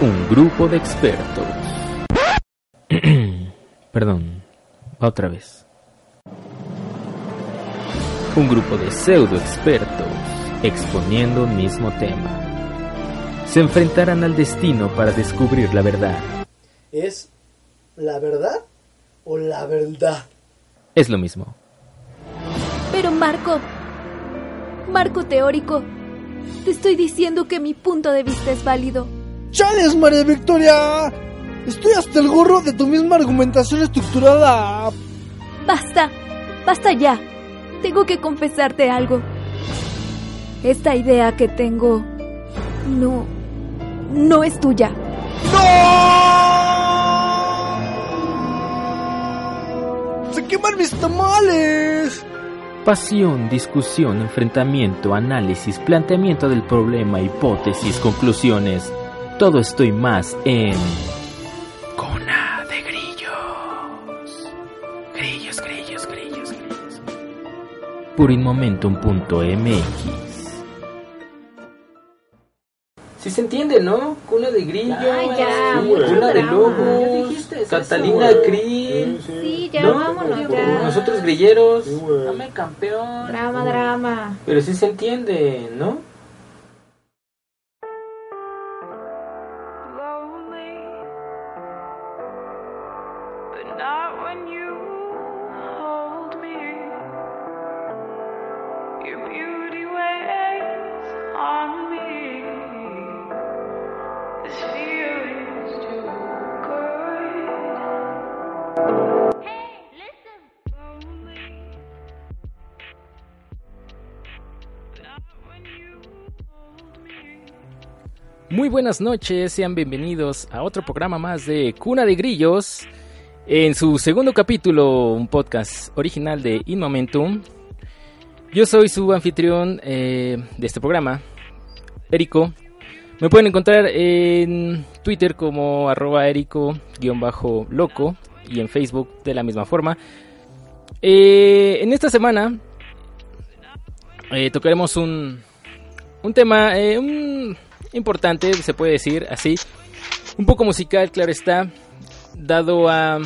un grupo de expertos. Perdón, otra vez. Un grupo de pseudo expertos exponiendo un mismo tema. Se enfrentarán al destino para descubrir la verdad. ¿Es la verdad o la verdad? Es lo mismo. Pero Marco, Marco teórico, te estoy diciendo que mi punto de vista es válido. ¡Chales, María Victoria! Estoy hasta el gorro de tu misma argumentación estructurada. Basta, basta ya. Tengo que confesarte algo. Esta idea que tengo no, no es tuya. ¡No! ¡Se queman mis tamales! Pasión, discusión, enfrentamiento, análisis, planteamiento del problema, hipótesis, conclusiones. Todo esto y más en... Cuna de Grillos. Grillos, grillos, grillos, grillos. Purinmomentum.mx Si se entiende, ¿no? Cuna de Grillos. Ay, ya, sí, Cuna de. Lobos. Ya dijiste eso, Catalina güey. Krill. Sí, ya, ¿no? vámonos ya. Nosotros grilleros. Dame campeón. Drama, drama. Pero sí se entiende, ¿no? Muy buenas noches, sean bienvenidos a otro programa más de Cuna de Grillos. En su segundo capítulo, un podcast original de In Momentum. Yo soy su anfitrión eh, de este programa, Erico. Me pueden encontrar en Twitter como arroba erico-loco y en Facebook de la misma forma. Eh, en esta semana eh, tocaremos un, un tema un- importante, se puede decir así. Un poco musical, claro está, dado a,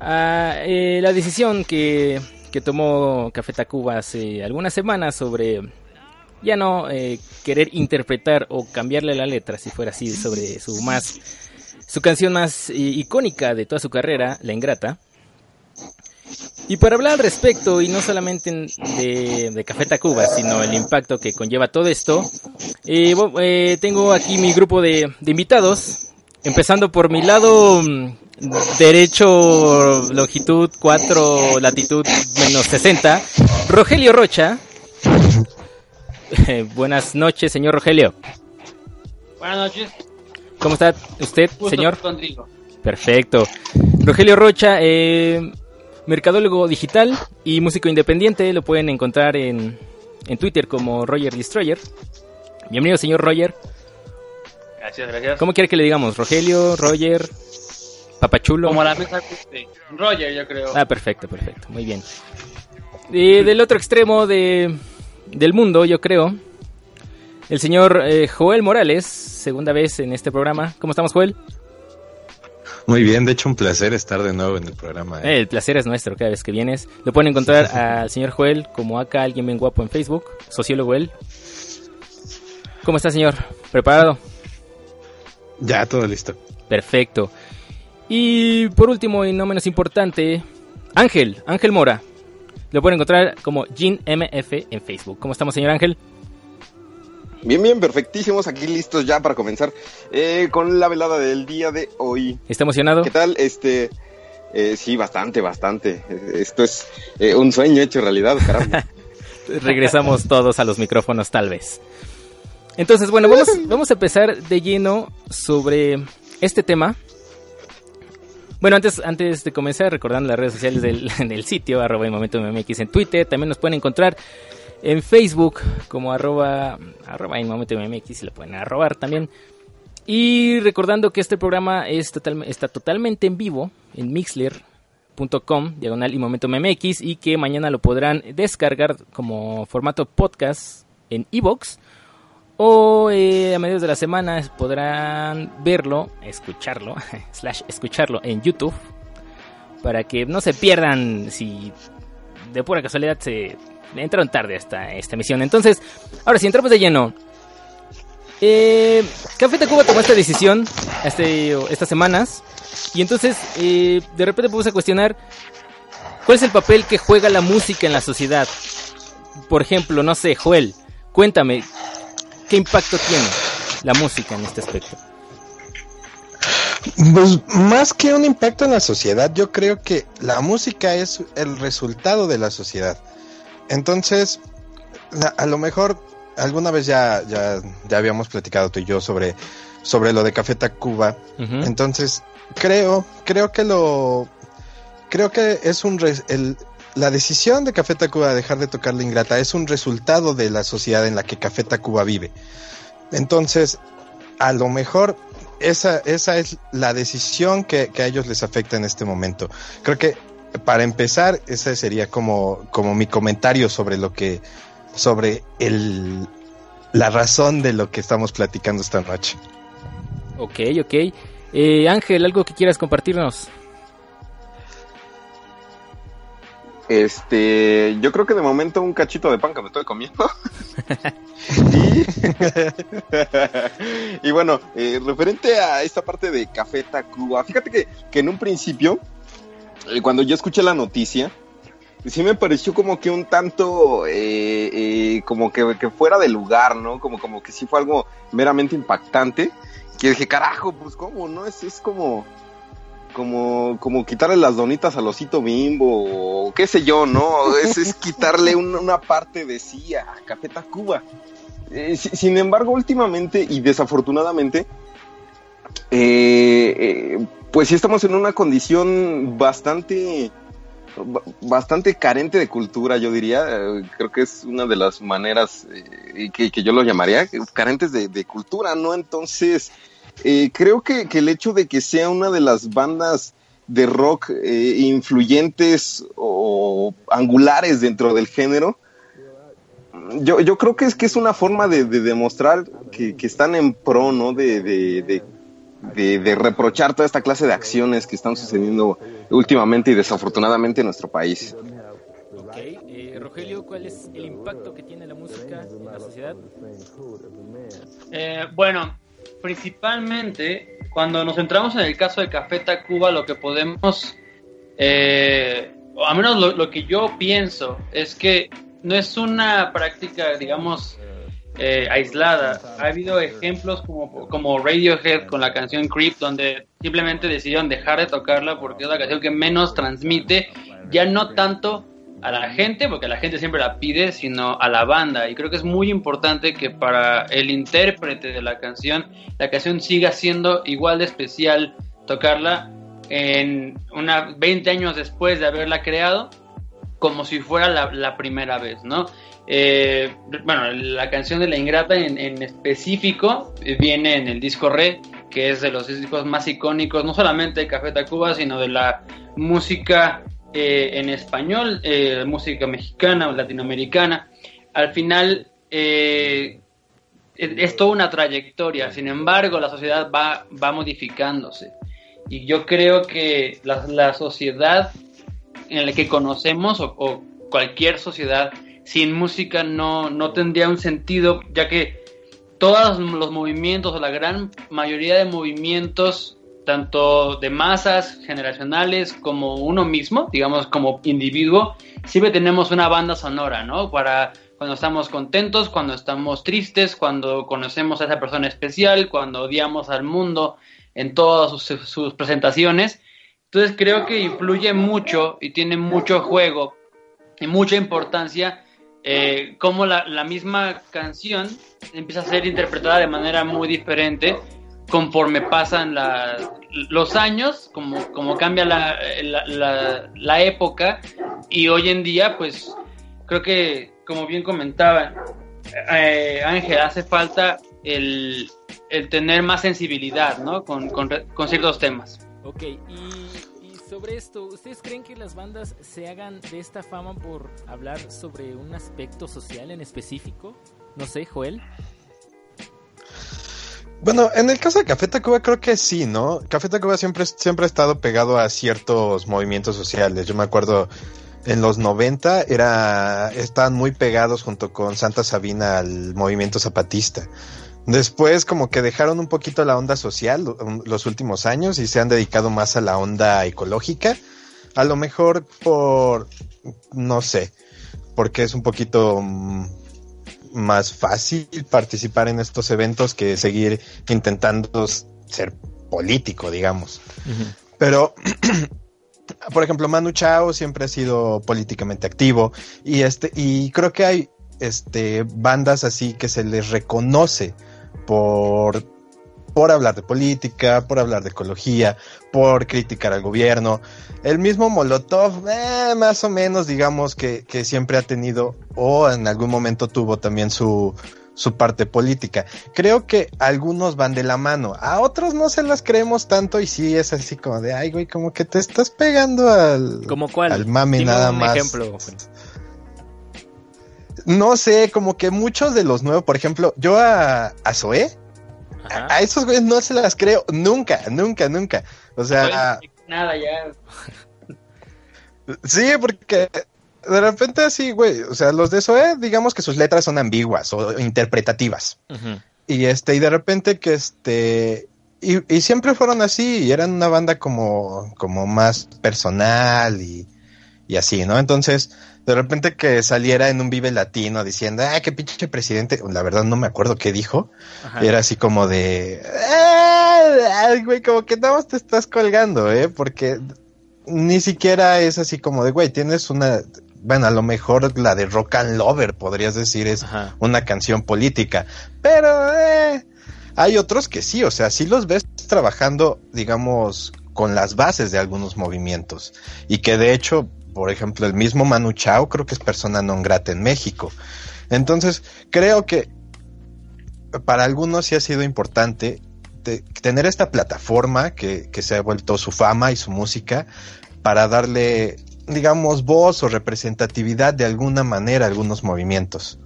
a eh, la decisión que, que tomó Café Tacuba hace algunas semanas sobre ya no eh, querer interpretar o cambiarle la letra, si fuera así, sobre su más su canción más eh, icónica de toda su carrera, La Ingrata. Y para hablar al respecto, y no solamente en- de, de Café Tacuba, sino el impacto que conlleva todo esto, eh, eh, tengo aquí mi grupo de, de invitados, empezando por mi lado mm, derecho, longitud 4, latitud menos 60, Rogelio Rocha. Eh, buenas noches, señor Rogelio. Buenas noches. ¿Cómo está usted, señor? contigo. Perfecto. Rogelio Rocha, eh, mercadólogo digital y músico independiente, lo pueden encontrar en, en Twitter como Roger Destroyer. Bienvenido, señor Roger. Gracias, gracias. ¿Cómo quiere que le digamos? Rogelio, Roger, Papachulo. Como la mesa Roger, yo creo. Ah, perfecto, perfecto, muy bien. Y del otro extremo de, del mundo, yo creo, el señor eh, Joel Morales, segunda vez en este programa. ¿Cómo estamos, Joel? Muy bien, de hecho un placer estar de nuevo en el programa. ¿eh? El placer es nuestro cada vez que vienes. Lo pueden encontrar al señor Joel como acá alguien bien guapo en Facebook, sociólogo él. ¿Cómo está, señor? ¿Preparado? Ya, todo listo. Perfecto. Y por último y no menos importante, Ángel, Ángel Mora. Lo pueden encontrar como GinMF en Facebook. ¿Cómo estamos, señor Ángel? Bien, bien, perfectísimos, aquí listos ya para comenzar eh, con la velada del día de hoy. ¿Está emocionado? ¿Qué tal? Este, eh, sí, bastante, bastante. Esto es eh, un sueño hecho realidad, caramba. Regresamos todos a los micrófonos, tal vez. Entonces, bueno, vamos, vamos a empezar de lleno sobre este tema. Bueno, antes, antes de comenzar, recordando las redes sociales del, del sitio, arroba en momento MX en Twitter, también nos pueden encontrar en Facebook como arroba, arroba MX, y lo pueden arrobar también. Y recordando que este programa está totalmente en vivo en mixler.com, diagonal y momento MX, y que mañana lo podrán descargar como formato podcast en iBox O eh, a mediados de la semana podrán verlo, escucharlo, slash escucharlo en YouTube. Para que no se pierdan si de pura casualidad se entraron tarde esta, esta emisión. Entonces, ahora si entramos de lleno. Eh, Café Tacuba tomó esta decisión este, estas semanas. Y entonces, eh, de repente puse a cuestionar cuál es el papel que juega la música en la sociedad. Por ejemplo, no sé, Joel, cuéntame, ¿qué impacto tiene la música en este aspecto? Pues más que un impacto en la sociedad, yo creo que la música es el resultado de la sociedad. Entonces, a lo mejor alguna vez ya, ya, ya habíamos platicado tú y yo sobre, sobre lo de Café Tacuba. Entonces, creo, creo que lo, creo que es un, el, la decisión de Café Tacuba de dejar de tocar la ingrata es un resultado de la sociedad en la que Café Tacuba vive. Entonces, a lo mejor esa, esa es la decisión que, que a ellos les afecta en este momento. Creo que para empezar, ese sería como, como mi comentario sobre lo que, sobre el, la razón de lo que estamos platicando esta noche. Ok, ok. Eh, Ángel, ¿algo que quieras compartirnos? Este, yo creo que de momento un cachito de pan que me estoy comiendo. y, y bueno, eh, referente a esta parte de Café Tacuba, fíjate que, que en un principio, cuando yo escuché la noticia, sí me pareció como que un tanto, eh, eh, como que, fuera de lugar, ¿no? Como, como que sí fue algo meramente impactante. Que dije, carajo, pues cómo, ¿no? Es, es como, como, como quitarle las donitas al osito bimbo, o qué sé yo, ¿no? Es, es quitarle un- una parte de sí a. Eh, si- sin embargo, últimamente y desafortunadamente, eh, eh, pues sí estamos en una condición bastante ba- bastante carente de cultura, yo diría. Eh, creo que es una de las maneras eh, que, yo lo llamaría, carentes de, cultura, ¿no? Entonces, eh, creo que, el hecho de que sea una de las bandas de rock influyentes o angulares dentro del género, yo, yo creo que es que es una forma de, de demostrar que, están en pro, ¿no? De, de, de- reprochar toda esta clase de acciones que están sucediendo últimamente y desafortunadamente en nuestro país. Ok, eh, Rogelio, ¿cuál es el impacto que tiene la música en la sociedad? Eh, bueno, principalmente cuando nos centramos en el caso de Café Tacuba, lo que podemos, eh, o al menos lo, lo que yo pienso, es que no es una práctica, digamos, eh, aislada. Ha habido ejemplos como, como Radiohead con la canción Creep, donde simplemente decidieron dejar de tocarla porque es la canción que menos transmite, ya no tanto a la gente, porque la gente siempre la pide, sino a la banda. Y creo que es muy importante que para el intérprete de la canción, la canción siga siendo igual de especial tocarla en una 20 años después de haberla creado, como si fuera la, primera vez, ¿no? Eh, bueno, la canción de La Ingrata en, en específico viene en el disco Re, que es de los discos más icónicos, no solamente de Café Tacuba, sino de la música eh, en español, eh, música mexicana o latinoamericana. Al final, eh, es, es toda una trayectoria, sin embargo, la sociedad va, va modificándose. Y yo creo que la, la sociedad en la que conocemos o, cualquier sociedad sin música no, no tendría un sentido, ya que todos los movimientos o la gran mayoría de movimientos, tanto de masas generacionales como uno mismo, digamos como individuo, siempre tenemos una banda sonora, ¿no? Para cuando estamos contentos, cuando estamos tristes, cuando conocemos a esa persona especial, cuando odiamos al mundo en todas sus presentaciones. Entonces creo que influye mucho y tiene mucho juego y mucha importancia eh, cómo la, la misma canción empieza a ser interpretada de manera muy diferente conforme pasan la- los años, como, como cambia la, la, época y hoy en día pues creo que como bien comentaba eh, Ángel, hace falta el, el tener más sensibilidad ¿no? con, con ciertos temas. Ok, y, y sobre esto, ¿ustedes creen que las bandas se hagan de esta fama por hablar sobre un aspecto social en específico? No sé, Joel. Bueno, en el caso de Café Tacuba creo que sí, ¿no? Café Tacuba siempre, siempre ha estado pegado a ciertos movimientos sociales. Yo me acuerdo en los 90 era, estaban muy pegados junto con Santa Sabina al movimiento zapatista. Después como que dejaron un poquito la onda social lo- los últimos años y se han dedicado más a la onda ecológica. A lo mejor por, no sé, porque es un poquito mm, más fácil participar en estos eventos que seguir intentando ser político, digamos. Pero, por ejemplo, Manu Chao siempre ha sido políticamente activo y este y creo que hay este bandas así que se les reconoce por por hablar de política, por hablar de ecología, por criticar al gobierno. El mismo Molotov, eh, más o menos, digamos que, que siempre ha tenido, o en algún momento tuvo también su, su parte política. Creo que algunos van de la mano, a otros no se las creemos tanto y sí es así como de, ay, güey, como que te estás pegando al, ¿Como cuál? al mame Dime nada un más. ejemplo. No sé, como que muchos de los nuevos, por ejemplo, yo a, a Zoé, Ajá. a, a esos güeyes no se las creo nunca, nunca, nunca. O sea, nada, ya. Sí, porque de repente así, güey, o sea, los de Zoé, digamos que sus letras son ambiguas o interpretativas. Y este, y de repente que este, y, y siempre fueron así, y eran una banda como, como más personal y, y así, ¿no? Entonces, de repente que saliera en un Vive Latino diciendo, ah, qué pinche presidente, la verdad no me acuerdo qué dijo, Ajá. era así como de, "Ah, güey, como que nada más te estás colgando, ¿eh? Porque ni siquiera es así como de, güey, tienes una, bueno, a lo mejor la de Rock and Lover, podrías decir, es Ajá. una canción política, pero eh, hay otros que sí, o sea, sí los ves trabajando, digamos, con las bases de algunos movimientos y que de hecho, por ejemplo, el mismo Manu Chao creo que es persona non grata en México. Entonces, creo que para algunos sí ha sido importante te- tener esta plataforma que, que se ha vuelto su fama y su música para darle, digamos, voz o representatividad de alguna manera a algunos movimientos.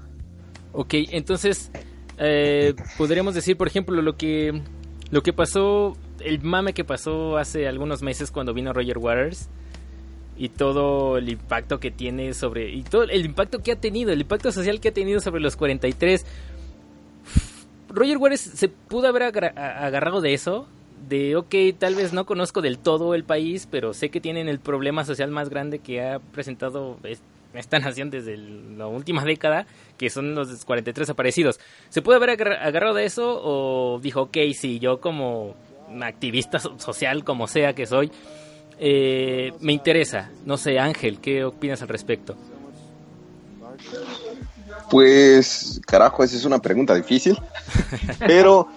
Ok, entonces eh, podríamos decir, por ejemplo, lo que lo que pasó, el mame que pasó hace algunos meses cuando vino Roger Waters y todo el impacto que tiene sobre y todo el impacto que ha tenido, el impacto social que ha tenido sobre los 43. Roger Waters se pudo haber agarrado de eso, de ok, tal vez no conozco del todo el país, pero sé que tienen el problema social más grande que ha presentado es- esta nación desde la última década, que son los 43 aparecidos. ¿Se puede haber agar- agarrado de eso o dijo, ok, sí, yo como activista so- social, como sea que soy, eh, me interesa? No sé, Ángel, ¿qué opinas al respecto? Pues, carajo, esa es una pregunta difícil. Pero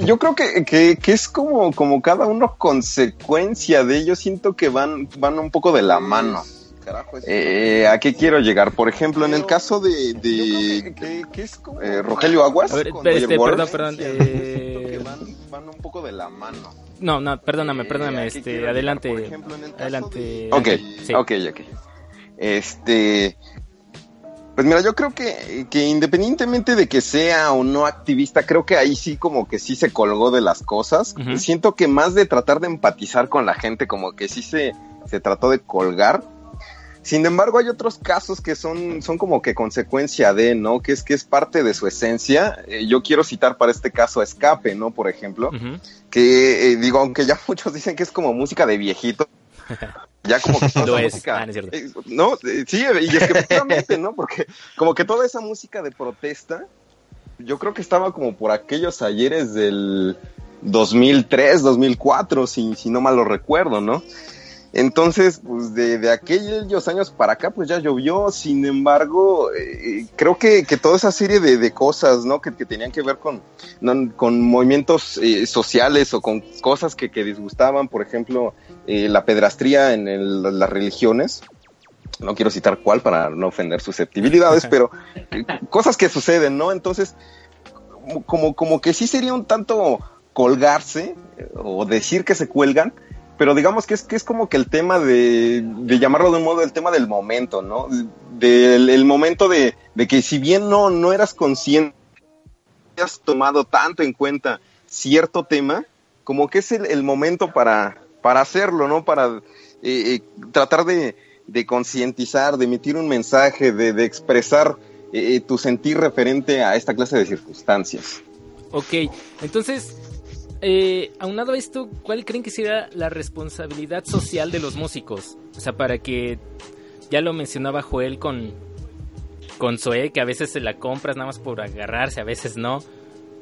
yo creo que, que, que es como, como cada uno consecuencia de ello. Siento que van, van un poco de la mano. Eh, ¿A qué quiero llegar? Por ejemplo, en el caso de, de eh, Rogelio Aguas. A ver, con este, perdón, siento que van, van un poco de la mano. No, no, perdóname, Eh, perdóname, ¿a qué este, adelante, Por ejemplo, en el caso adelante. de- Ok, sí. ok, ok. Este. Pues mira, yo creo que, que independientemente de que sea o no activista, creo que ahí sí como que sí se colgó de las cosas. Siento que más de tratar de empatizar con la gente, como que sí se, se trató de colgar. Sin embargo, hay otros casos que son, son como que consecuencia de, ¿no? Que es que es parte de su esencia. Eh, yo quiero citar para este caso a Escape, ¿no? Por ejemplo que eh, digo, aunque ya muchos dicen que es como música de viejito, ya como que toda Lo esa es. música, Ah, no es cierto. eh, no, eh, sí, y es que efectivamente, ¿no? Porque como que toda esa música de protesta, yo creo que estaba como por aquellos ayeres del 2003, 2004, si, si no mal lo recuerdo, ¿no? Entonces, pues de, de aquellos años para acá, pues ya llovió. Sin embargo, eh, creo que, que toda esa serie de, de cosas, ¿no? Que, que tenían que ver con, no, con movimientos eh, sociales o con cosas que, que disgustaban, por ejemplo, eh, la pedrastría en el- las religiones. No quiero citar cuál para no ofender susceptibilidades, pero eh, cosas que suceden, ¿no? Entonces, como- como, como que sí sería un tanto colgarse eh, o decir que se cuelgan, pero digamos que es que es como que el tema de, de llamarlo de un modo el tema del momento, ¿no? Del el momento de, de que si bien no, no eras consciente, has tomado tanto en cuenta cierto tema, como que es el, el momento para, para hacerlo, ¿no? Para eh, eh, tratar de, de concientizar, de emitir un mensaje, de, de expresar eh, eh, tu sentir referente a esta clase de circunstancias. Ok, entonces, eh, aunado a esto, ¿cuál creen que será la responsabilidad social de los músicos? O sea, para que, ya lo mencionaba Joel con, con Zoe, que a veces se la compras nada más por agarrarse, a veces no.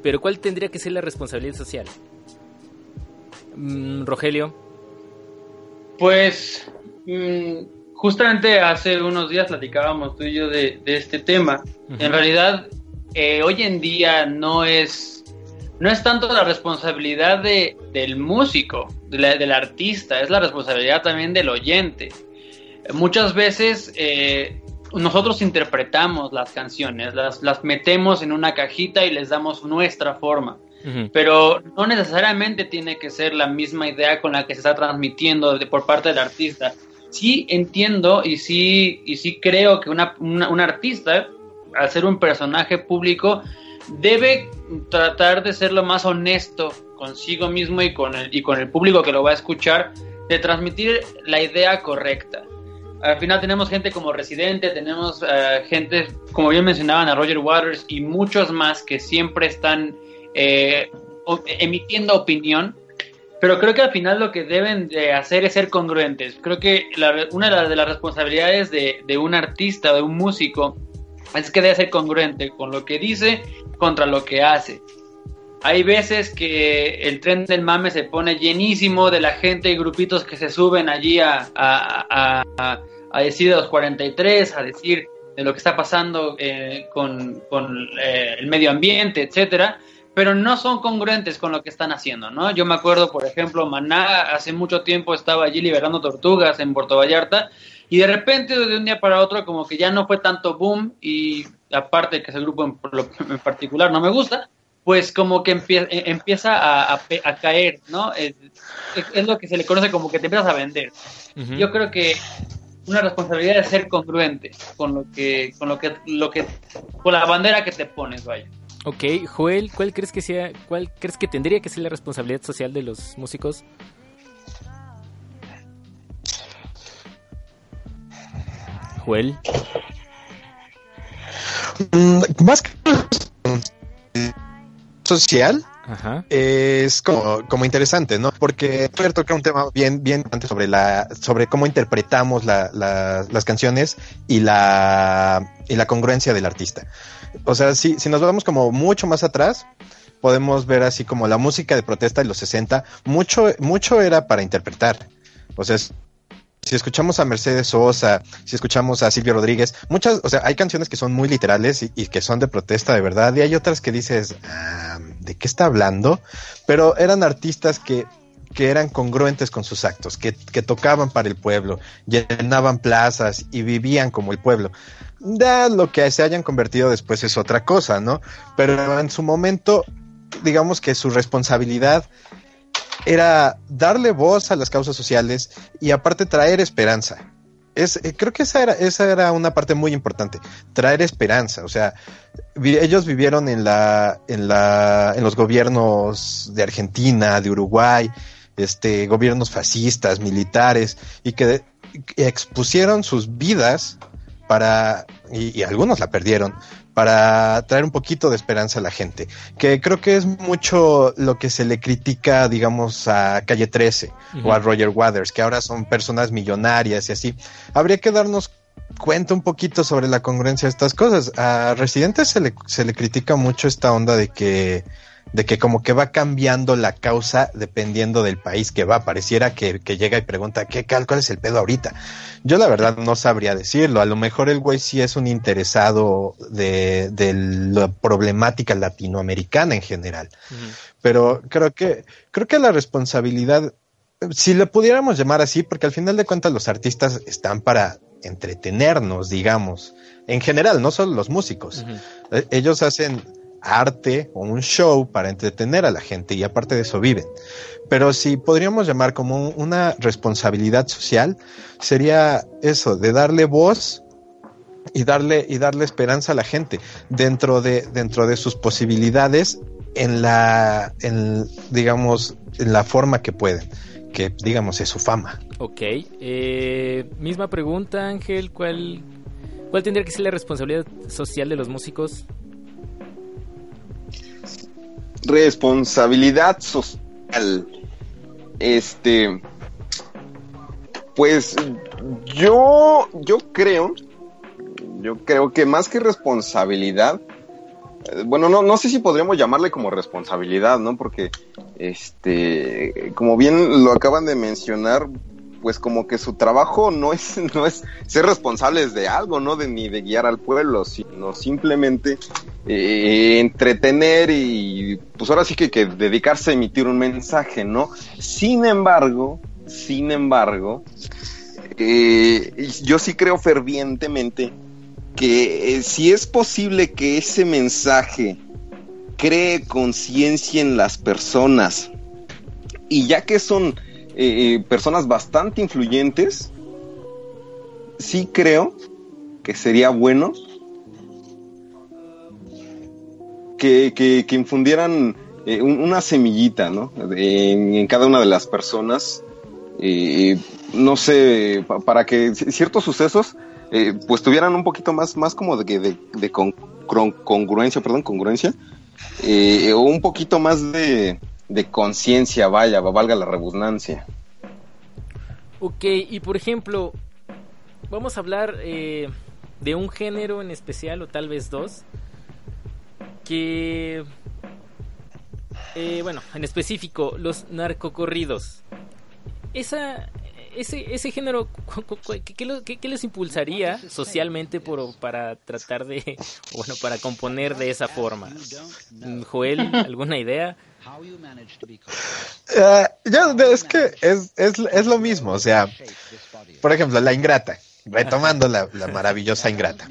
Pero ¿cuál tendría que ser la responsabilidad social? Mm, Rogelio. Pues mm, justamente hace unos días platicábamos tú y yo de, de este tema. En realidad, eh, hoy en día no es, no es tanto la responsabilidad de, del músico, de la- del artista, es la responsabilidad también del oyente. Muchas veces eh, nosotros interpretamos las canciones, las, las metemos en una cajita y les damos nuestra forma pero no necesariamente tiene que ser la misma idea con la que se está transmitiendo de- por parte del artista. Sí entiendo y sí, y sí creo que una, una- un artista, al ser un personaje público, debe tratar de ser lo más honesto consigo mismo y con el, y con el público que lo va a escuchar, de transmitir la idea correcta. Al final tenemos gente como Residente, tenemos eh, gente, como bien mencionaban, a Roger Waters y muchos más que siempre están eh, emitiendo opinión, pero creo que al final lo que deben de hacer es ser congruentes. Creo que una de las, de las responsabilidades de, de un artista de un músico es que debe ser congruente con lo que dice contra lo que hace. Hay veces que el tren del mame se pone llenísimo de la gente y grupitos que se suben allí a, a, a- a- a decir de los 43, a decir de lo que está pasando eh, con, con, eh, el medio ambiente, etcétera, pero no son congruentes con lo que están haciendo, ¿no? Yo me acuerdo, por ejemplo, Maná hace mucho tiempo estaba allí liberando tortugas en Puerto Vallarta y de repente de un día para otro como que ya no fue tanto boom y aparte que ese grupo en, en particular no me gusta, pues como que empie- eh, empieza a, a a caer, ¿no? Es, es- lo que se le conoce como que te empiezas a vender. Ujú. Yo creo que una responsabilidad es ser congruente con lo que, con lo que, lo que, con la bandera que te pones, vaya. Ok, Joel, ¿cuál crees que sea, cuál crees que tendría que ser la responsabilidad social de los músicos? Joel. Mm, más que social, Ajá. es como, como interesante, ¿no? Porque toca un tema bien, bien antes sobre la, sobre cómo interpretamos la- la- las canciones y la, y la congruencia del artista. O sea, si, si nos vamos como mucho más atrás, podemos ver así como la música de protesta de los 60, mucho, mucho era para interpretar. O sea, es- si escuchamos a Mercedes Sosa, si escuchamos a Silvio Rodríguez, muchas, o sea, hay canciones que son muy literales y, que son de protesta de verdad, y hay otras que dices, "Ah, ¿de qué está hablando? Pero eran artistas que, que eran congruentes con sus actos, que, que tocaban para el pueblo, llenaban plazas y vivían como el pueblo. Ya lo que se hayan convertido después es otra cosa, ¿no? Pero en su momento, digamos que su responsabilidad era darle voz a las causas sociales y aparte traer esperanza. Es, eh, creo que esa era, esa era una parte muy importante, traer esperanza. O sea, ellos vivieron en la, en la, en los gobiernos de Argentina, de Uruguay, este, gobiernos fascistas, militares, y que, expusieron sus vidas para, y algunos la perdieron, para traer un poquito de esperanza a la gente. Que creo que es mucho lo que se le critica, digamos, a Calle 13 Ujú. o a Roger Waters, que ahora son personas millonarias y así. Habría que darnos cuenta un poquito sobre la congruencia de estas cosas. A Residente se le, se le critica mucho esta onda de que de que como que va cambiando la causa dependiendo del país que va. Pareciera que, que llega y pregunta, ¿qué cal, cuál es el pedo ahorita? Yo la verdad no sabría decirlo. A lo mejor el güey sí es un interesado de, de la problemática latinoamericana en general. Pero creo que, creo que la responsabilidad, si le pudiéramos llamar así, porque al final de cuentas los artistas están para entretenernos, digamos. En general, no solo los músicos. Eh, Ellos hacen arte o un show para entretener a la gente y aparte de eso viven. Pero si podríamos llamar como un- una responsabilidad social, sería eso, de darle voz y darle, y darle esperanza a la gente dentro de, dentro de sus posibilidades en la, en, digamos, en la forma que pueden, que digamos es su fama. Ok. eh, misma pregunta, Ángel. ¿Cuál, ¿Cuál tendría que ser la responsabilidad social de los músicos? Responsabilidad social. Este. Pues yo, yo creo, yo creo que más que responsabilidad, eh, bueno, no, no sé si podríamos llamarle como responsabilidad, ¿no? Porque, este, como bien lo acaban de mencionar, pues como que su trabajo no es, no es ser responsables de algo, ¿no? De, ni de guiar al pueblo, sino simplemente eh, entretener y pues ahora sí que, que dedicarse a emitir un mensaje, ¿no? Sin embargo, sin embargo, eh, yo sí creo fervientemente que eh, si es posible que ese mensaje cree conciencia en las personas y ya que son personas bastante influyentes, sí creo que sería bueno que, que- que infundieran eh, un- una semillita, ¿no? En, en cada una de las personas, eh, no sé, pa- para que ci- ciertos sucesos, eh, pues tuvieran un poquito más, más como de, de, de con- congruencia, perdón, congruencia, eh, o un poquito más de, de conciencia, vaya, valga la redundancia. Ok, y por ejemplo, vamos a hablar de un género en especial, o tal vez dos, que, eh, bueno, en específico, los narcocorridos. Esa, ese, ese género, ¿qué, qué les impulsaría socialmente por, para tratar de, bueno, para componer de esa forma? Joel, ¿alguna idea? De- es que es, es, es lo mismo, o sea, por ejemplo, la ingrata, retomando la, la maravillosa ingrata.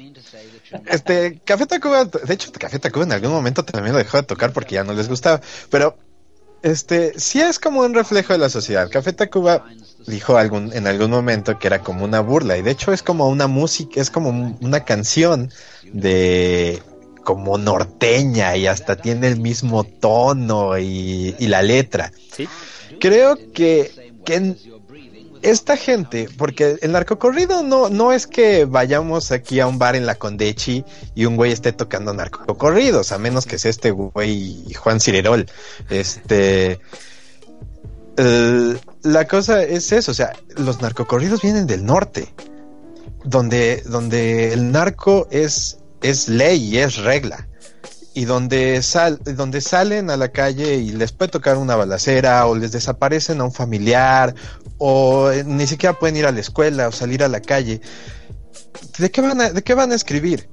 Este, Café Tacuba, de hecho, Café Tacuba en algún momento también lo dejó de tocar porque ya no les gustaba, pero este, sí es como un reflejo de la sociedad. Café Tacuba dijo algún, en algún momento que era como una burla, y de hecho es como una música, es como un- una canción de como norteña y hasta tiene el mismo tono y, y la letra. ¿Sí? Creo que, que esta gente, porque el narcocorrido no, no es que vayamos aquí a un bar en la Condechi y un güey esté tocando narcocorridos, a menos que sea este güey Juan Cirerol. Este. eh, la cosa es eso, o sea, los narcocorridos vienen del norte, donde, donde el narco es, es ley y es regla y donde, sal, donde salen a la calle y les puede tocar una balacera o les desaparecen a un familiar o eh, ni siquiera pueden ir a la escuela o salir a la calle. ¿De qué van a, de qué van a escribir?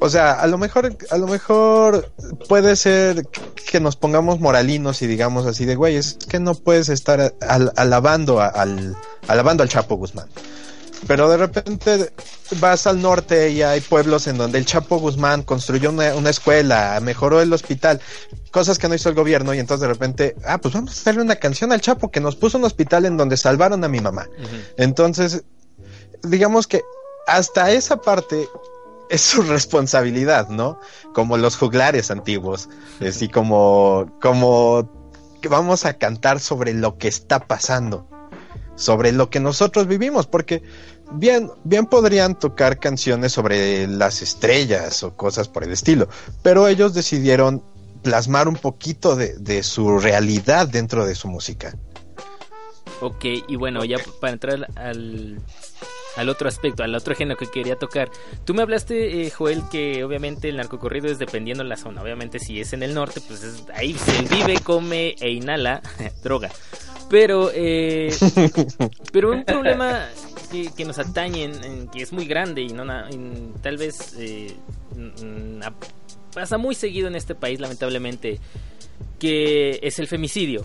O sea, a lo mejor, a lo mejor puede ser que nos pongamos moralinos y digamos así de güey, es que no puedes estar al- alabando al, alabando al Chapo Guzmán. Pero de repente vas al norte y hay pueblos en donde el Chapo Guzmán construyó una, una escuela, mejoró el hospital, cosas que no hizo el gobierno y entonces de repente, ah, pues vamos a hacerle una canción al Chapo que nos puso un hospital en donde salvaron a mi mamá. Entonces, digamos que hasta esa parte es su responsabilidad, ¿no? Como los juglares antiguos, así como, como que vamos a cantar sobre lo que está pasando, sobre lo que nosotros vivimos, porque bien, bien podrían tocar canciones sobre las estrellas o cosas por el estilo, pero ellos decidieron plasmar un poquito de, de su realidad dentro de su música. Ok, y bueno, ya para entrar al, al otro aspecto, al otro género que quería tocar. Tú me hablaste, eh, Joel, que obviamente el narcocorrido es dependiendo de la zona. Obviamente si es en el norte, pues es- ahí se vive, come e inhala droga. Pero, eh, pero un problema que, que nos atañe, en- en- que es muy grande y no tal vez eh, a- pasa muy seguido en este país, lamentablemente, que es el femicidio.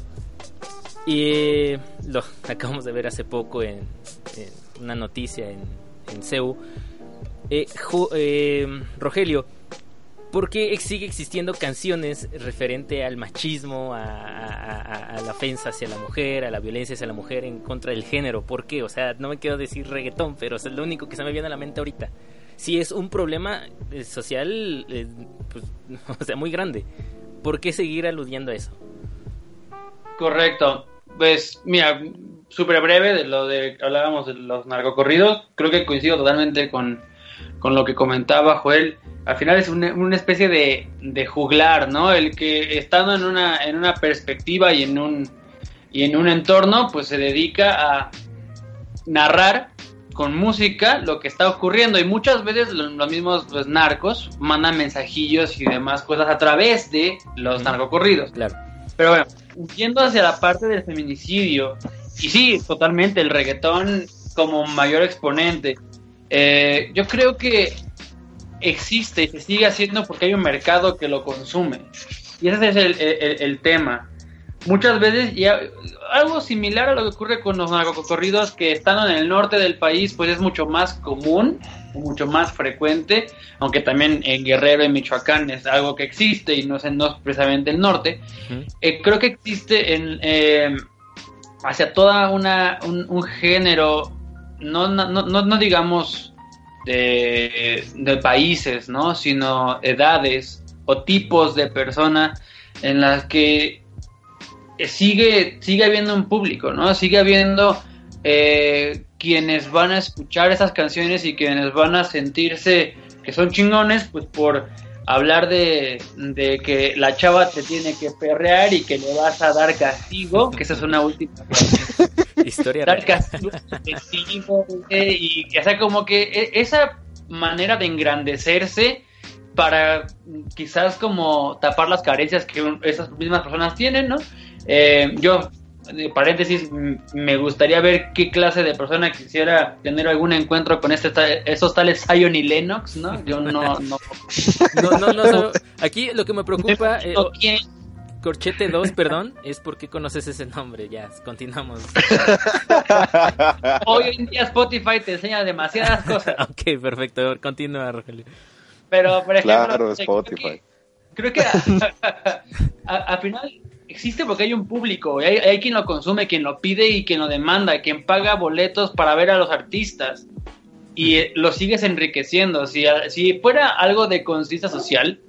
Y eh, lo acabamos de ver hace poco en, en una noticia en, en CEU. Eh, Jo- eh, Rogelio, ¿por qué ex- sigue existiendo canciones referente al machismo, a la ofensa hacia la mujer, a la violencia hacia la mujer en contra del género? ¿Por qué? O sea, no me quiero decir reggaetón, pero es lo único que se me viene a la mente ahorita. Si es un problema eh, social, eh, pues, o sea, muy grande. ¿por qué seguir aludiendo a eso? Correcto. Pues, mira, súper breve de lo de hablábamos de los narcocorridos. Creo que coincido totalmente con, con lo que comentaba Joel. Al final es una, una especie de, de juglar, ¿no? El que estando en una, en una perspectiva y en un, y en un entorno, pues se dedica a narrar con música lo que está ocurriendo y muchas veces lo- los mismos pues, narcos mandan mensajillos y demás cosas a través de los narcocorridos. Claro. Pero bueno, yendo hacia la parte del feminicidio, y sí, totalmente, el reggaetón como mayor exponente, eh, yo creo que existe y se sigue haciendo porque hay un mercado que lo consume. Y ese es el, el- el tema. Muchas veces, ya, algo similar a lo que ocurre con los narcocorridos que estando en el norte del país, pues es mucho más común, mucho más frecuente, aunque también en Guerrero y Michoacán es algo que existe y no es, no es precisamente el norte. Eh, creo que existe en eh, hacia toda una un, un género no, no, no, no digamos de, países no sino edades o tipos de personas en las que eh, sigue sigue habiendo un público no sigue habiendo eh, quienes van a escuchar esas canciones y quienes van a sentirse que son chingones pues por hablar de, de que la chava te tiene que perrear y que le vas a dar castigo, que esa es una última Historia dar real. y o sea como que e- esa manera de engrandecerse para quizás como tapar las carencias que esas mismas personas tienen, ¿no? Eh, yo, de paréntesis, me gustaría ver qué clase de persona quisiera tener algún encuentro con este ta- esos tales Zion y Lennox, ¿no? Yo no, no, No, no, no. Aquí lo que me preocupa, eh, Corchete 2, perdón, es porque conoces ese nombre. Ya, continuamos. Hoy en día Spotify te enseña demasiadas cosas, ok, perfecto. Continúa, Rogelio. pero por ejemplo, Claro, Spotify. Creo que, al final existe porque hay un público, y hay, hay quien lo consume, quien lo pide y quien lo demanda, quien paga boletos para ver a los artistas y eh, lo sigues enriqueciendo. Si, si fuera algo de conciencia social,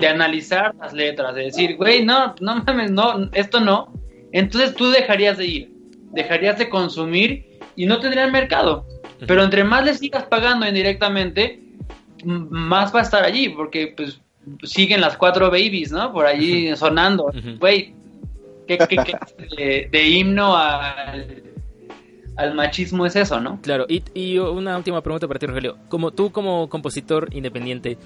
De analizar las letras, de decir, güey, no, no mames, no, esto no, entonces tú dejarías de ir, dejarías de consumir y no tendrías mercado. Pero entre más le sigas pagando indirectamente, más va a estar allí, porque pues siguen las cuatro babies, ¿no? Por allí sonando. Güey, ¿qué, qué- qué de, de himno al, al machismo es eso, no? Claro, y, y una última pregunta para ti, Rogelio. Como tú, como compositor independiente,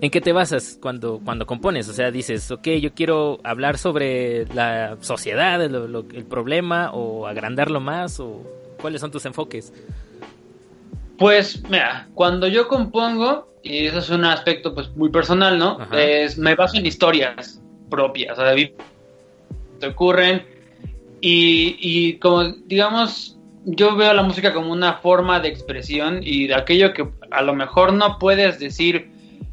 ¿en qué te basas cuando, cuando compones? O sea, dices, ok, yo quiero hablar sobre la sociedad, lo- lo- el problema, o agrandarlo más, o cuáles son tus enfoques. Pues, mira, cuando yo compongo, y eso es un aspecto pues muy personal, ¿no? Ajá. Es, me baso en historias propias, o sea, te ocurren y, y como digamos, yo veo la música como una forma de expresión y de aquello que a lo mejor no puedes decir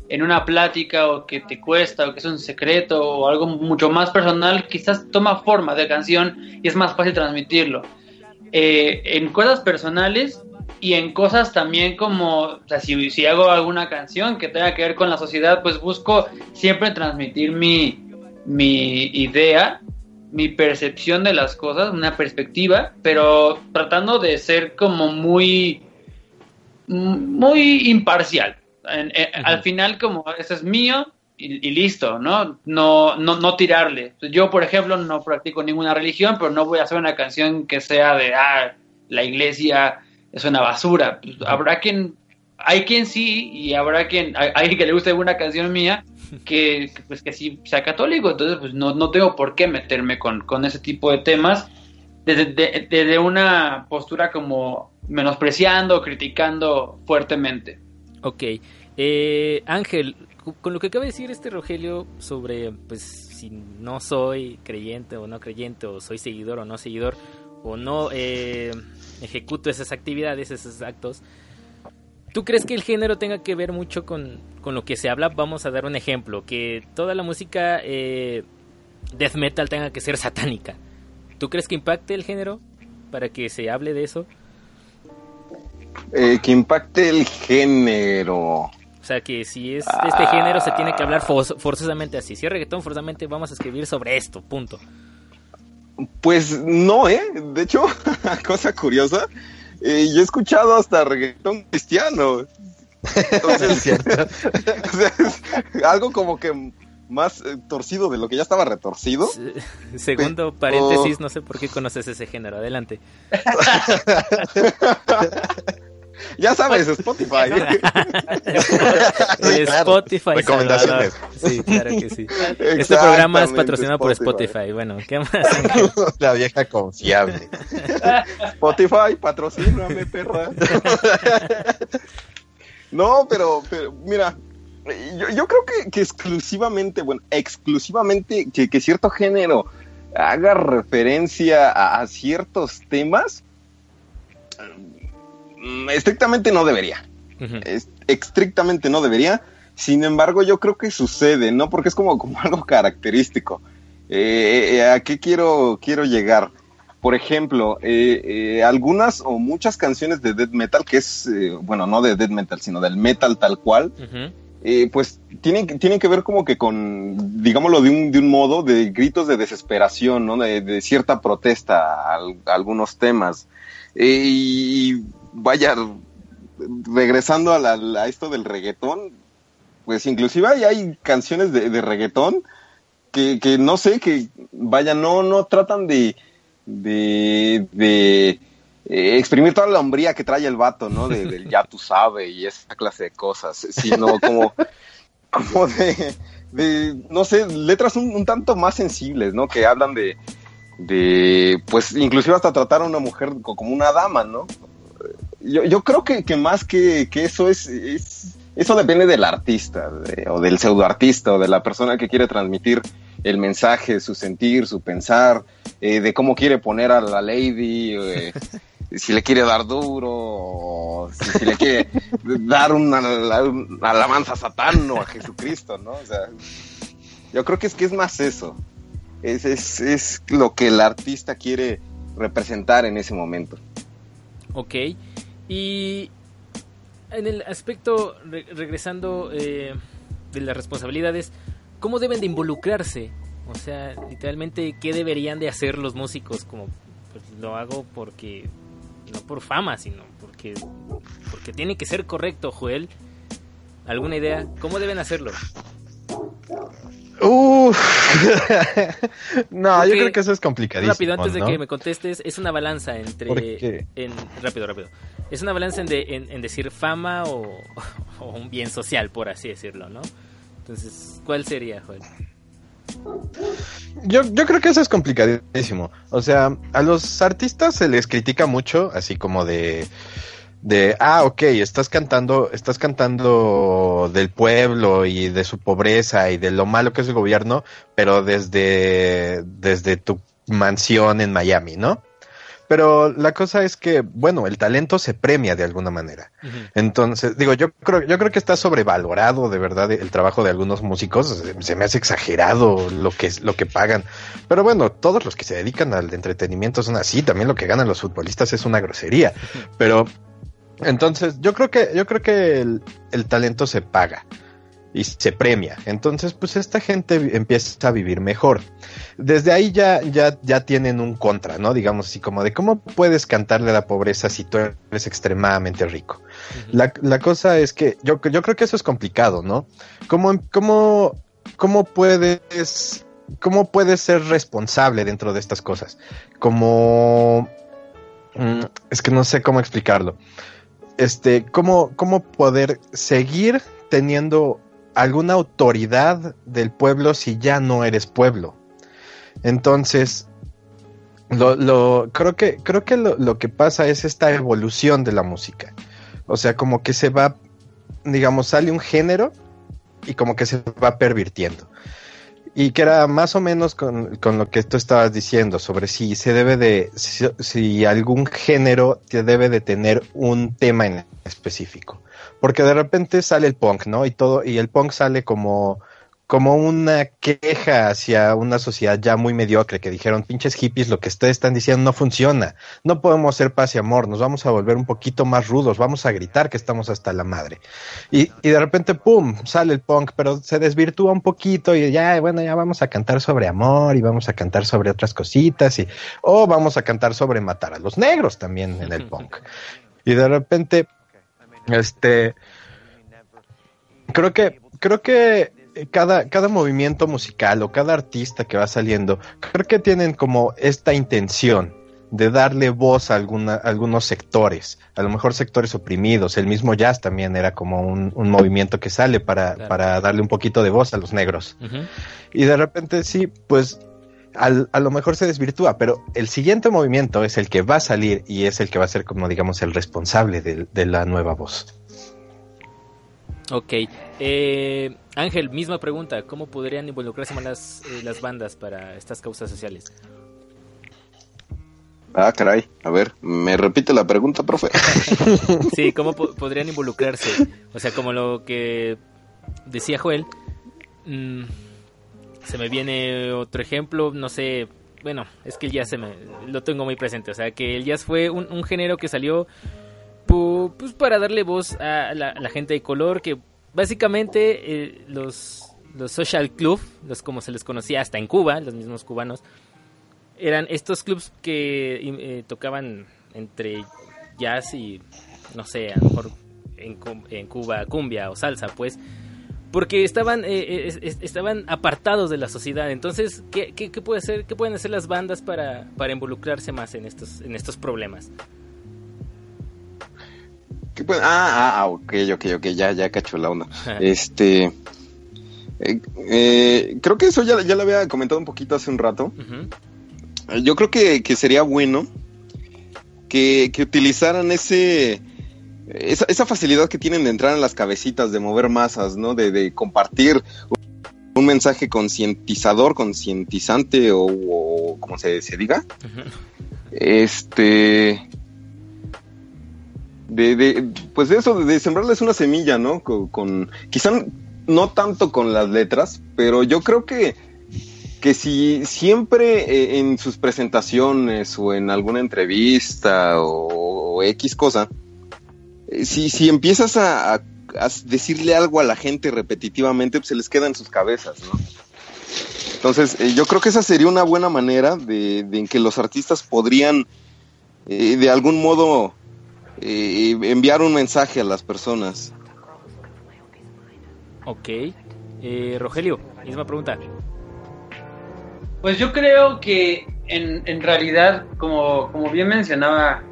en una plática o que te cuesta o que es un secreto o algo mucho más personal, quizás toma forma de canción y es más fácil transmitirlo. Eh, en cosas personales y en cosas también como, o sea, si, si hago alguna canción que tenga que ver con la sociedad, pues busco siempre transmitir mi, mi idea, mi percepción de las cosas, una perspectiva, pero tratando de ser como muy, muy imparcial. En- en- Ujú. Al final, como eso es mío y, y listo, ¿no? No, no, no tirarle. Yo, por ejemplo, no practico ninguna religión, pero no voy a hacer una canción que sea de, ah, la iglesia es una basura. Pues, habrá quien, hay quien sí, y habrá quien, hay, hay que le guste alguna canción mía que, que, pues que sí sea católico, entonces pues no, no tengo por qué meterme con, con ese tipo de temas desde, de- desde una postura como menospreciando, criticando fuertemente. Ok. Eh, Ángel, con lo que acaba de decir este Rogelio sobre, pues, si no soy creyente o no creyente, o soy seguidor o no seguidor, o no eh, ejecuto esas actividades, esos actos, ¿tú crees que el género tenga que ver mucho con, con lo que se habla? Vamos a dar un ejemplo, que toda la música eh, death metal tenga que ser satánica. ¿Tú crees que impacte el género para que se hable de eso? Eh, que impacte el género. O sea, que si es de este género se tiene que hablar for- forzosamente así. Si es reggaetón, forzosamente vamos a escribir sobre esto, punto. Pues no, ¿eh? De hecho, cosa curiosa, eh, yo he escuchado hasta reggaetón cristiano. Entonces, Es cierto. o sea, es algo como que más eh, torcido de lo que ya estaba retorcido. Se- Segundo paréntesis, no sé por qué conoces ese género. Adelante. Ya sabes, Spotify. Spotify. Recomendaciones. Salvador. Sí, claro que sí. Este programa es patrocinado por Spotify. Bueno, ¿qué más? La vieja confiable. Spotify, patrocíname, perra. no, pero, pero mira, yo, yo creo que, que exclusivamente, bueno, exclusivamente que, que cierto género haga referencia a, a ciertos temas, estrictamente no debería. Es- estrictamente no debería. Sin embargo, yo creo que sucede, ¿no? Porque es como, como algo característico. Eh, eh, ¿A qué quiero, quiero llegar? Por ejemplo, eh, eh, algunas o muchas canciones de death metal, que es, eh, bueno, no de death metal, sino del metal tal cual, eh, pues tienen, que- tienen que ver como que con, digámoslo de un, de un modo, de gritos de desesperación, ¿no? De, de cierta protesta a, a algunos temas. Eh, y vaya, regresando a, la- a esto del reggaetón, pues inclusive hay, hay canciones de, de reggaetón que, que no sé, que vaya, no, no tratan de, de, de eh, exprimir toda la hombría que trae el vato, ¿no? De, del ya tú sabes y esa clase de cosas, sino como, como de, de, no sé, letras un, un tanto más sensibles, ¿no? Que hablan de, de, pues inclusive hasta tratar a una mujer co- como una dama, ¿no? Yo, yo creo que, que más que, que eso es, es- eso depende del artista, de- o del pseudoartista, o de la persona que quiere transmitir el mensaje, su sentir, su pensar, eh, de cómo quiere poner a la lady, eh, si le quiere dar duro, o si, si le quiere dar una, una alabanza a Satán o a Jesucristo, ¿no? O sea, yo creo que es que es más eso. Es, es, es lo que el artista quiere representar en ese momento. Ok. Y en el aspecto, re- regresando eh, de las responsabilidades, ¿cómo deben de involucrarse? O sea, literalmente, ¿qué deberían de hacer los músicos? Como, pues lo hago porque, no por fama, sino porque, porque tiene que ser correcto, Joel. ¿Alguna idea? ¿Cómo deben hacerlo? Uf. no, yo creo que eso es complicadísimo. Rápido, antes de que me contestes, es una balanza entre... En, rápido, rápido. Es una balanza en, de- en- en decir fama o, o un bien social, por así decirlo, ¿no? Entonces, ¿cuál sería, Joel? Yo, yo creo que eso es complicadísimo. O sea, a los artistas se les critica mucho, así como de, de, ah, ok, estás cantando, estás cantando del pueblo y de su pobreza y de lo malo que es el gobierno, pero desde, desde tu mansión en Miami, ¿no? Pero la cosa es que, bueno, el talento se premia de alguna manera. Entonces, digo, yo creo, yo creo que está sobrevalorado de verdad el trabajo de algunos músicos. Se, se me hace exagerado lo que, lo que pagan. Pero bueno, todos los que se dedican al entretenimiento son así. También lo que ganan los futbolistas es una grosería. Pero entonces, yo creo que, yo creo que el, el talento se paga y se premia. Entonces, pues esta gente empieza a vivir mejor. Desde ahí ya, ya, ya tienen un contra, ¿no? Digamos así como de cómo puedes cantarle a la pobreza si tú eres extremadamente rico. La, la cosa es que yo, yo creo que eso es complicado, ¿no? ¿Cómo, cómo, cómo puedes, cómo puedes ser responsable dentro de estas cosas? Como, mm, es que no sé cómo explicarlo. Este, cómo, cómo poder seguir teniendo alguna autoridad del pueblo si ya no eres pueblo. Entonces, lo, lo, creo que, creo que lo, lo que pasa es esta evolución de la música. O sea, como que se va, digamos, sale un género y como que se va pervirtiendo. Y que era más o menos con, con lo que tú estabas diciendo sobre si se debe de, si, si algún género te debe de tener un tema en específico. Porque de repente sale el punk, ¿no? Y todo, y el punk sale como, como una queja hacia una sociedad ya muy mediocre que dijeron, pinches hippies, lo que ustedes están diciendo no funciona, no podemos ser paz y amor, nos vamos a volver un poquito más rudos, vamos a gritar que estamos hasta la madre. Y, y de repente, ¡pum!, sale el punk, pero se desvirtúa un poquito y ya, bueno, ya vamos a cantar sobre amor y vamos a cantar sobre otras cositas y, o vamos a cantar sobre matar a los negros también en el punk. Y de repente, este, creo que, creo que cada, cada movimiento musical o cada artista que va saliendo, creo que tienen como esta intención de darle voz a, alguna, a algunos sectores, a lo mejor sectores oprimidos. El mismo jazz también era como un, un movimiento que sale para, Claro. para darle un poquito de voz a los negros. Y de repente sí, pues al- a lo mejor se desvirtúa, pero el siguiente movimiento es el que va a salir y es el que va a ser como digamos el responsable de, de la nueva voz. Ok. Eh, Ángel, misma pregunta. ¿Cómo podrían involucrarse más las, eh, las bandas para estas causas sociales? Ah, caray. A ver, ¿me repite la pregunta, profe? Sí, ¿cómo po- podrían involucrarse? O sea, como lo que decía Joel, mm, se me viene otro ejemplo, no sé, bueno, es que el jazz se me, lo tengo muy presente, o sea, que el jazz fue un, un género que salió pues para darle voz a la, gente de color, que básicamente eh, los, los social club, los como se les conocía hasta en Cuba, los mismos cubanos, eran estos clubs que eh, tocaban entre jazz y no sé, a lo mejor en, en Cuba cumbia o salsa, pues, porque estaban eh, es- estaban apartados de la sociedad. Entonces, ¿qué, qué, qué puede hacer, qué pueden hacer las bandas para, para involucrarse más en estos en estos problemas? ¿Qué puede- Ah, ah, ah, ok, ok, ok, ya, ya cacho la onda. Este. eh, eh, creo que eso ya, ya lo había comentado un poquito hace un rato. Yo creo que, que sería bueno que, que utilizaran ese esa, esa facilidad que tienen de entrar en las cabecitas, de mover masas, ¿no? De, de compartir un mensaje concientizador, concientizante o, o como se, se diga. Este. De, de, pues eso, de sembrarles una semilla, ¿no? Con, quizá no tanto con las letras, pero yo creo que, que si siempre eh, en sus presentaciones o en alguna entrevista o, X cosa, eh, si, si empiezas a, decirle algo a la gente repetitivamente, pues se les queda en sus cabezas, ¿no? Entonces, eh, yo creo que esa sería una buena manera de, que los artistas podrían, eh, de algún modo, eh, enviar un mensaje a las personas. Ok. Eh, Rogelio, misma pregunta. Pues yo creo que en, en realidad, como, como bien mencionaba,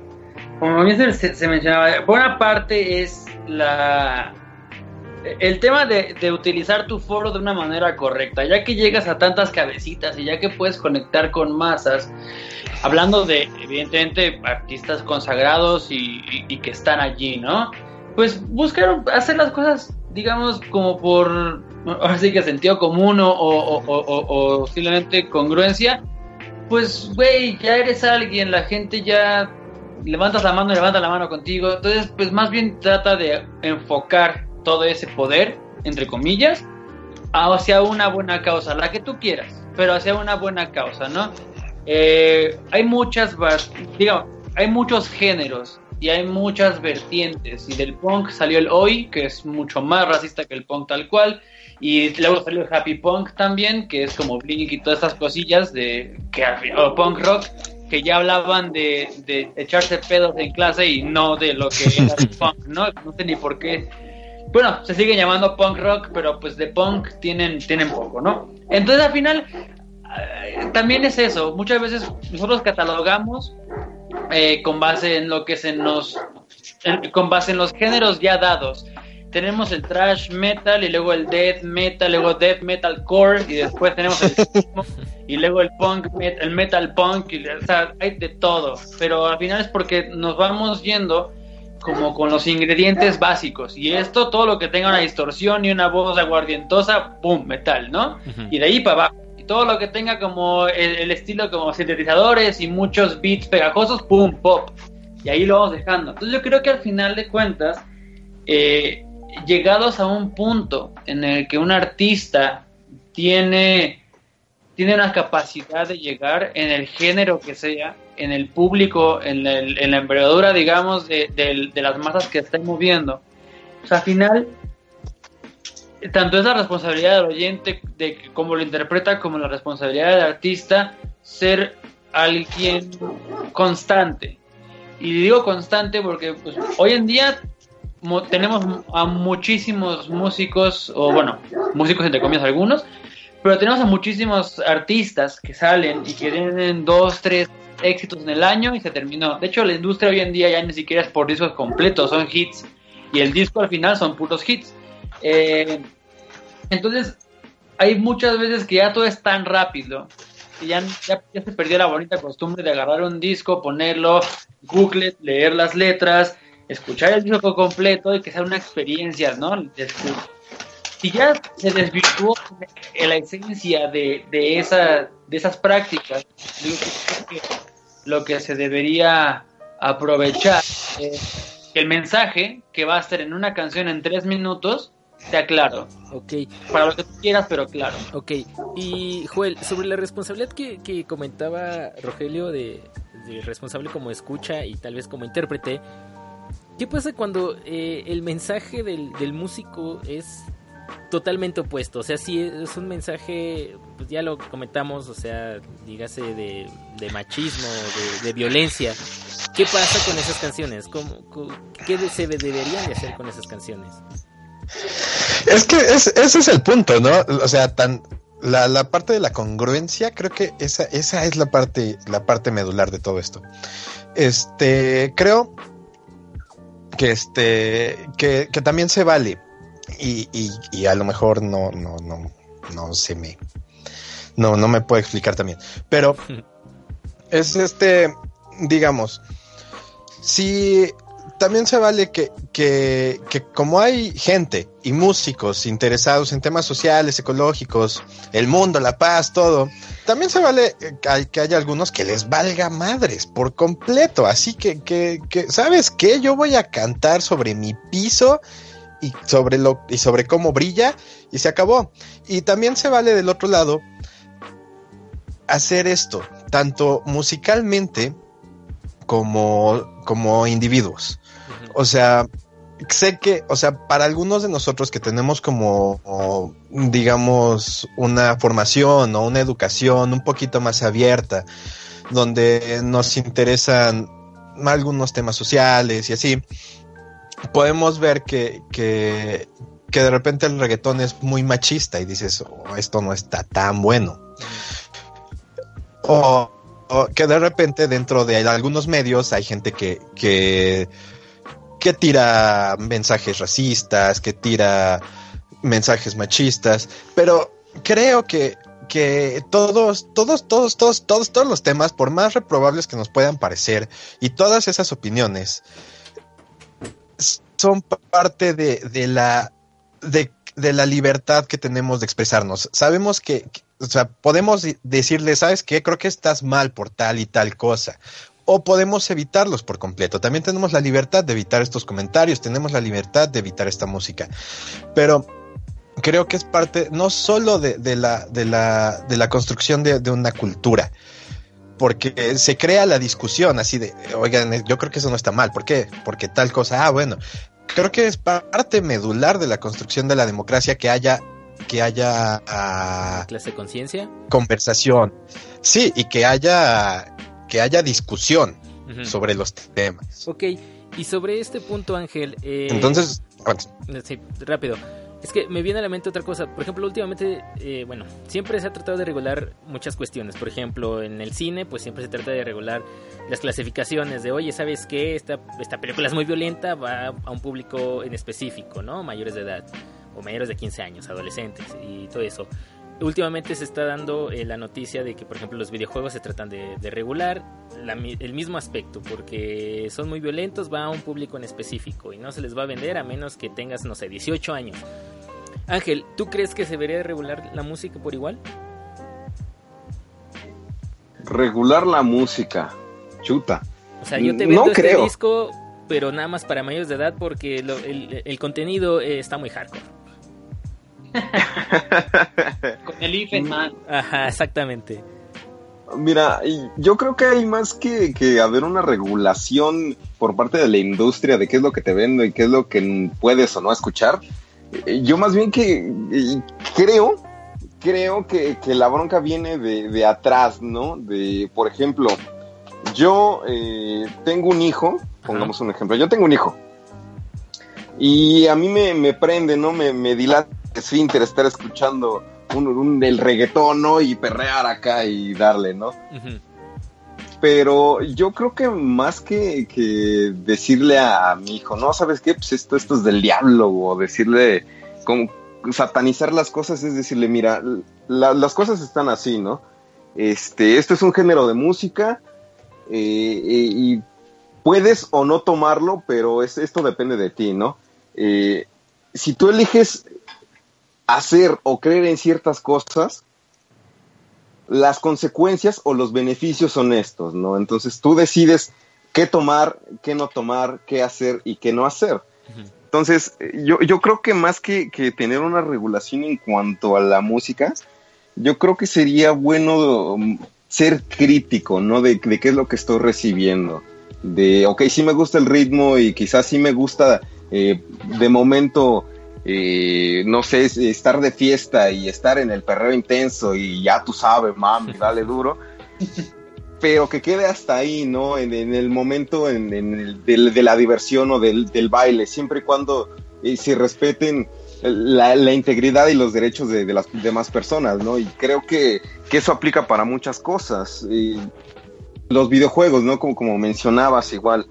como bien se, se mencionaba, buena parte es la el tema de, de utilizar tu foro de una manera correcta, ya que llegas a tantas cabecitas y ya que puedes conectar con masas, hablando de, evidentemente, artistas consagrados y, que están allí, ¿no? Pues buscar hacer las cosas, digamos, como por, ahora sí que sentido común o simplemente congruencia, pues, güey, ya eres alguien, la gente ya levantas la mano y levanta la mano contigo, entonces, pues más bien trata de enfocar todo ese poder, entre comillas, hacia una buena causa, la que tú quieras, pero hacia una buena causa, ¿no? Eh, hay muchas, digamos, hay muchos géneros y hay muchas vertientes. Y del punk salió el hoy, que es mucho más racista que el punk tal cual. Y luego salió el happy punk también, que es como Blink y todas estas cosillas de que o punk rock que ya hablaban de, de echarse pedos en clase y no de lo que era el punk, ¿no? No sé ni por qué. Bueno, se sigue llamando punk rock, pero pues de punk tienen, tienen poco, ¿no? Entonces al final también es eso. Muchas veces nosotros catalogamos eh, con base en lo que se nos, en- con base en los géneros ya dados. Tenemos el thrash metal y luego el death metal, luego death metal core y después tenemos el y luego el punk, el metal punk, y, o sea, hay de todo. Pero al final es porque nos vamos yendo como con los ingredientes básicos. Y esto, todo lo que tenga una distorsión y una voz aguardientosa, ¡pum! metal, ¿no? Y de ahí para abajo. Todo lo que tenga como el, el estilo como sintetizadores y muchos beats pegajosos, pum, pop. Y ahí lo vamos dejando. Entonces yo creo que al final de cuentas, eh, llegados a un punto en el que un artista tiene, tiene una capacidad de llegar en el género que sea, en el público, en, el- en la envergadura, digamos, de, de- de las masas que están moviendo. Sea, al final, tanto es la responsabilidad del oyente de cómo lo interpreta, como la responsabilidad del artista ser alguien constante. Y digo constante porque pues, hoy en día mo- tenemos a muchísimos músicos, o bueno, músicos entre comillas algunos, pero tenemos a muchísimos artistas que salen y que tienen dos, tres éxitos en el año y se terminó. De hecho, la industria hoy en día ya ni siquiera es por discos completos, son hits. Y el disco al final son puros hits. Eh, entonces, hay muchas veces que ya todo es tan rápido que ya, se perdió la bonita costumbre de agarrar un disco, ponerlo, Google, leer las letras, escuchar el disco completo y que sea una experiencia, ¿no? Y ya se desvirtuó la esencia de, de, esa, de esas prácticas. Lo que se debería aprovechar es que el mensaje que va a estar en una canción en tres minutos sea claro. Ok, Para lo que tú quieras, pero claro. ok. Y Joel, sobre la responsabilidad que, que comentaba Rogelio de, de responsable como escucha y tal vez como intérprete, ¿qué pasa cuando eh, el mensaje del, del músico es totalmente opuesto? O sea, si es un mensaje, pues ya lo comentamos, o sea, dígase de, de machismo, de, de violencia. ¿Qué pasa con esas canciones? ¿Cómo, ¿Qué se deberían de hacer con esas canciones? Es que es- ese es el punto, ¿no? O sea, tan la, la parte de la congruencia, creo que esa, esa es la parte, la parte medular de todo esto. Este, creo que este, que, que también se vale. Y, y, y a lo mejor no, no, no, no se me, no, no me puedo explicar también. Pero es este, digamos, si también se vale que, que, que como hay gente y músicos interesados en temas sociales, ecológicos, el mundo, la paz, todo, también se vale eh, que hay- que haya algunos que les valga madres por completo. Así que, que, que ¿sabes qué? Yo voy a cantar sobre mi piso y sobre lo y sobre cómo brilla y se acabó. Y también se vale del otro lado hacer esto, tanto musicalmente como, como individuos. O sea, sé que, o sea, para algunos de nosotros que tenemos como, o, digamos, una formación o una educación un poquito más abierta, donde nos interesan algunos temas sociales y así, podemos ver que, que, que de repente el reggaetón es muy machista y dices, "Oh, esto no está tan bueno. O que de repente dentro de algunos medios hay gente que, que, que tira mensajes racistas, que tira mensajes machistas, pero creo que, que todos, todos, todos, todos, todos, todos los temas, por más reprobables que nos puedan parecer, y todas esas opiniones, son parte de, de la de, de la libertad que tenemos de expresarnos. Sabemos que- o sea, podemos decirle, ¿sabes qué? Creo que estás mal por tal y tal cosa. O podemos evitarlos por completo. También tenemos la libertad de evitar estos comentarios, tenemos la libertad de evitar esta música. Pero creo que es parte no solo de, de la, de, la, de la construcción de, de una cultura, porque se crea la discusión así de, oigan, yo creo que eso no está mal. ¿Por qué? Porque tal cosa, ah, bueno, creo que es parte medular de la construcción de la democracia que haya que haya ah, ¿Clase de conciencia? conversación, sí, y que haya que haya discusión sobre los temas. Ok, y sobre este punto, Ángel. eh, Entonces, Sí, rápido. Es que me viene a la mente otra cosa. Por ejemplo, últimamente, eh, bueno, siempre se ha tratado de regular muchas cuestiones. Por ejemplo, en el cine, pues siempre se trata de regular las clasificaciones de, oye, ¿sabes qué? Esta, esta película es muy violenta, va a un público en específico, ¿no? Mayores de edad, o mayores de 15 años, adolescentes, y todo eso. Últimamente se está dando eh, la noticia de que, por ejemplo, los videojuegos se tratan de, de regular la el mismo aspecto, porque son muy violentos, va a un público en específico y no se les va a vender a menos que tengas, no sé, 18 años. Ángel, ¿tú crees que se debería de regular la música por igual? Regular la música. Chuta. O sea, yo te No vendo este creo. disco, pero nada más para mayores de edad porque lo- el, el contenido eh, está muy hardcore. Con el IFE, man. Ajá, exactamente. Mira, yo creo que hay más que, que haber una regulación por parte de la industria de qué es lo que te vendo y qué es lo que puedes o no escuchar. Eh, Yo más bien que creo, creo que, que la bronca viene de, de atrás, ¿no? De, por ejemplo, yo eh, tengo un hijo, pongamos un ejemplo, yo tengo un hijo. Y a mí me, me prende, ¿no? Me, me dilata esfínter estar escuchando un, un- el reggaetón, ¿no? Y perrear acá y darle, ¿no? Pero yo creo que más que, que decirle a, mi hijo, no, ¿sabes qué? Pues esto, esto es del diablo, o decirle, como satanizar las cosas, es decirle, mira, la- las cosas están así, ¿no? Este, esto es un género de música, eh, eh, y puedes o no tomarlo, pero es, esto depende de ti, ¿no? Eh, si tú eliges hacer o creer en ciertas cosas, las consecuencias o los beneficios son estos, ¿no? Entonces tú decides qué tomar, qué no tomar, qué hacer y qué no hacer. Entonces, yo, yo creo que más que, que tener una regulación en cuanto a la música, yo creo que sería bueno um, ser crítico, ¿no? De, de qué es lo que estoy recibiendo. De, ok, sí me gusta el ritmo y quizás sí me gusta eh, de momento, eh, no sé, es- estar de fiesta y estar en el perreo intenso y ya tú sabes, mami, dale duro. Pero que quede hasta ahí, ¿no? En, en el momento en, en el- del- de la diversión o del, del baile, siempre y cuando eh, se respeten la, la integridad y los derechos de, de las demás personas, ¿no? Y creo que, que eso aplica para muchas cosas. Y los videojuegos, ¿no? Como, como mencionabas igual.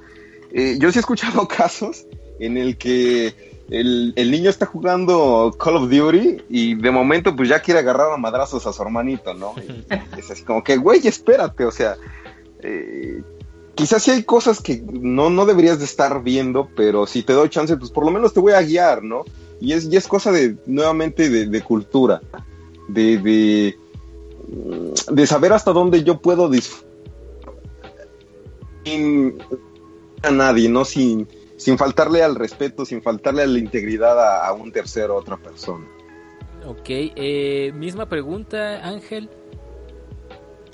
Eh, yo sí he escuchado casos en el que el, el niño está jugando Call of Duty y de momento pues ya quiere agarrar a madrazos a su hermanito, ¿no? Y es así como que, güey, espérate, o sea, eh, quizás sí hay cosas que no, no deberías de estar viendo, pero si te doy chance, pues por lo menos te voy a guiar, ¿no? Y es, y es cosa de, nuevamente, de, de cultura, de, de, mm, de saber hasta dónde yo puedo disfrutar sin a nadie, ¿no? Sin, sin faltarle al respeto, sin faltarle a la integridad a, a un tercero, a otra persona. Ok, eh, misma pregunta, Ángel.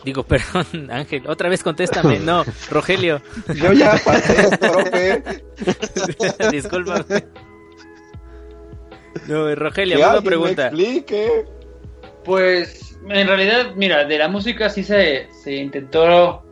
Digo, perdón, Ángel, otra vez contéstame. No, Rogelio, Yo ya pasé, profe. discúlpame. No, Rogelio, misma alguien me pregunta. explique. Pues en realidad, mira, de la música sí se, se intentó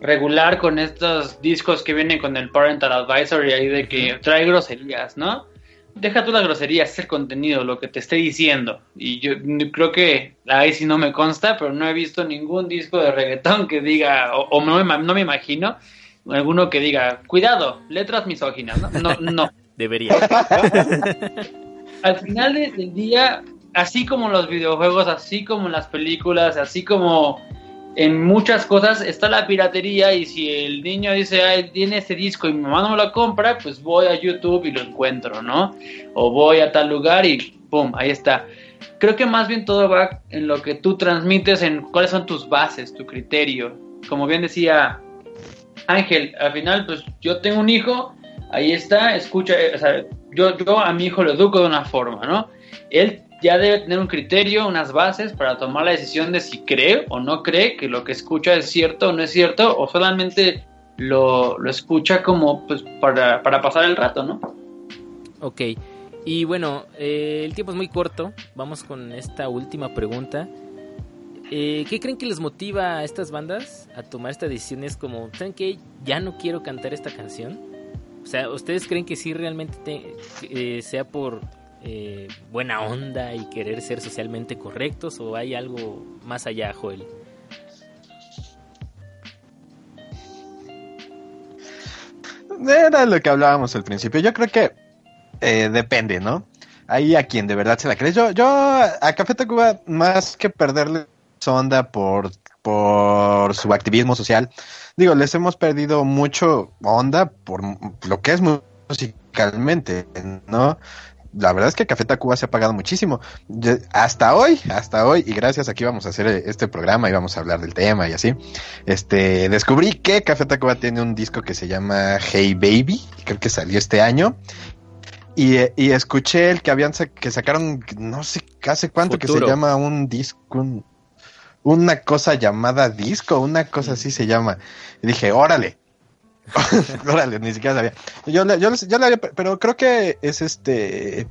regular con estos discos que vienen con el Parental Advisory ahí de que trae groserías, ¿no? Deja tú las groserías, es el contenido, lo que te esté diciendo. Y yo creo que ahí sí no me consta, pero no he visto ningún disco de reggaetón que diga, o, o no, me, no me imagino, alguno que diga, cuidado, letras misóginas, ¿no? No, no. Debería. al final de- del día, así como los videojuegos, así como las películas, así como en muchas cosas, está la piratería y si el niño dice, ay, tiene este disco y mi mamá no me lo compra, pues voy a YouTube y lo encuentro, ¿no? O voy a tal lugar y ¡pum! Ahí está. Creo que más bien todo va en lo que tú transmites, en cuáles son tus bases, tu criterio. Como bien decía Ángel, al final, pues yo tengo un hijo, ahí está, escucha, eh, o sea, yo, yo a mi hijo lo educo de una forma, ¿no? Él ya debe tener un criterio, unas bases para tomar la decisión de si cree o no cree que lo que escucha es cierto o no es cierto, o solamente lo, lo escucha como pues para, para pasar el rato, ¿no? Ok, y bueno, eh, el tiempo es muy corto. Vamos con esta última pregunta. Eh, ¿Qué creen que les motiva a estas bandas a tomar estas decisiones como, ¿saben qué? Ya no quiero cantar esta canción. O sea, ¿ustedes creen que sí realmente te- eh, sea por eh, buena onda y querer ser socialmente correctos o hay algo más allá, Joel? Era lo que hablábamos al principio. Yo creo que eh, depende, ¿no? Ahí a quien de verdad se la cree. Yo, yo a Café Tacuba, más que perderle su onda por, por su activismo social, digo, les hemos perdido mucho onda por lo que es musicalmente, ¿no? La verdad es que Café Tacuba se ha pagado muchísimo. Yo- hasta hoy, hasta hoy, y gracias a que íbamos a hacer este programa, íbamos a hablar del tema y así, este, descubrí que Café Tacuba tiene un disco que se llama Hey Baby, creo que salió este año. Y, eh, y escuché el que habían sa- que sacaron, no sé hace cuánto que se llama un disco, un- una cosa llamada disco, una cosa así se llama. Y dije, órale. órale, ni siquiera sabía. Yo, le- yo, yo le había, pero creo que es este,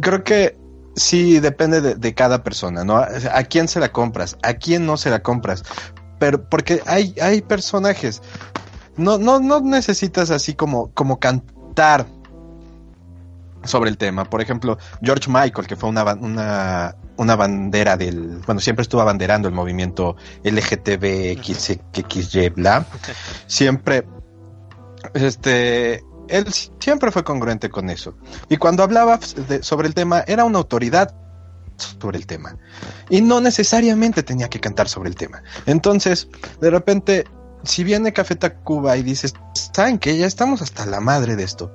creo que sí depende de, de cada persona, ¿no? ¿A quién se la compras? ¿A quién no se la compras? Pero porque hay, hay personajes. No, no, no necesitas así como, como cantar sobre el tema. Por ejemplo, George Michael, que fue una, una, una bandera del, bueno, siempre estuvo abanderando el movimiento LGTBXY, bla. Siempre, este, él siempre fue congruente con eso. Y cuando hablaba sobre el tema, era una autoridad sobre el tema. Y no necesariamente tenía que cantar sobre el tema. Entonces, de repente, si viene Café Tacuba y dices, ¿saben que Ya estamos hasta la madre de esto.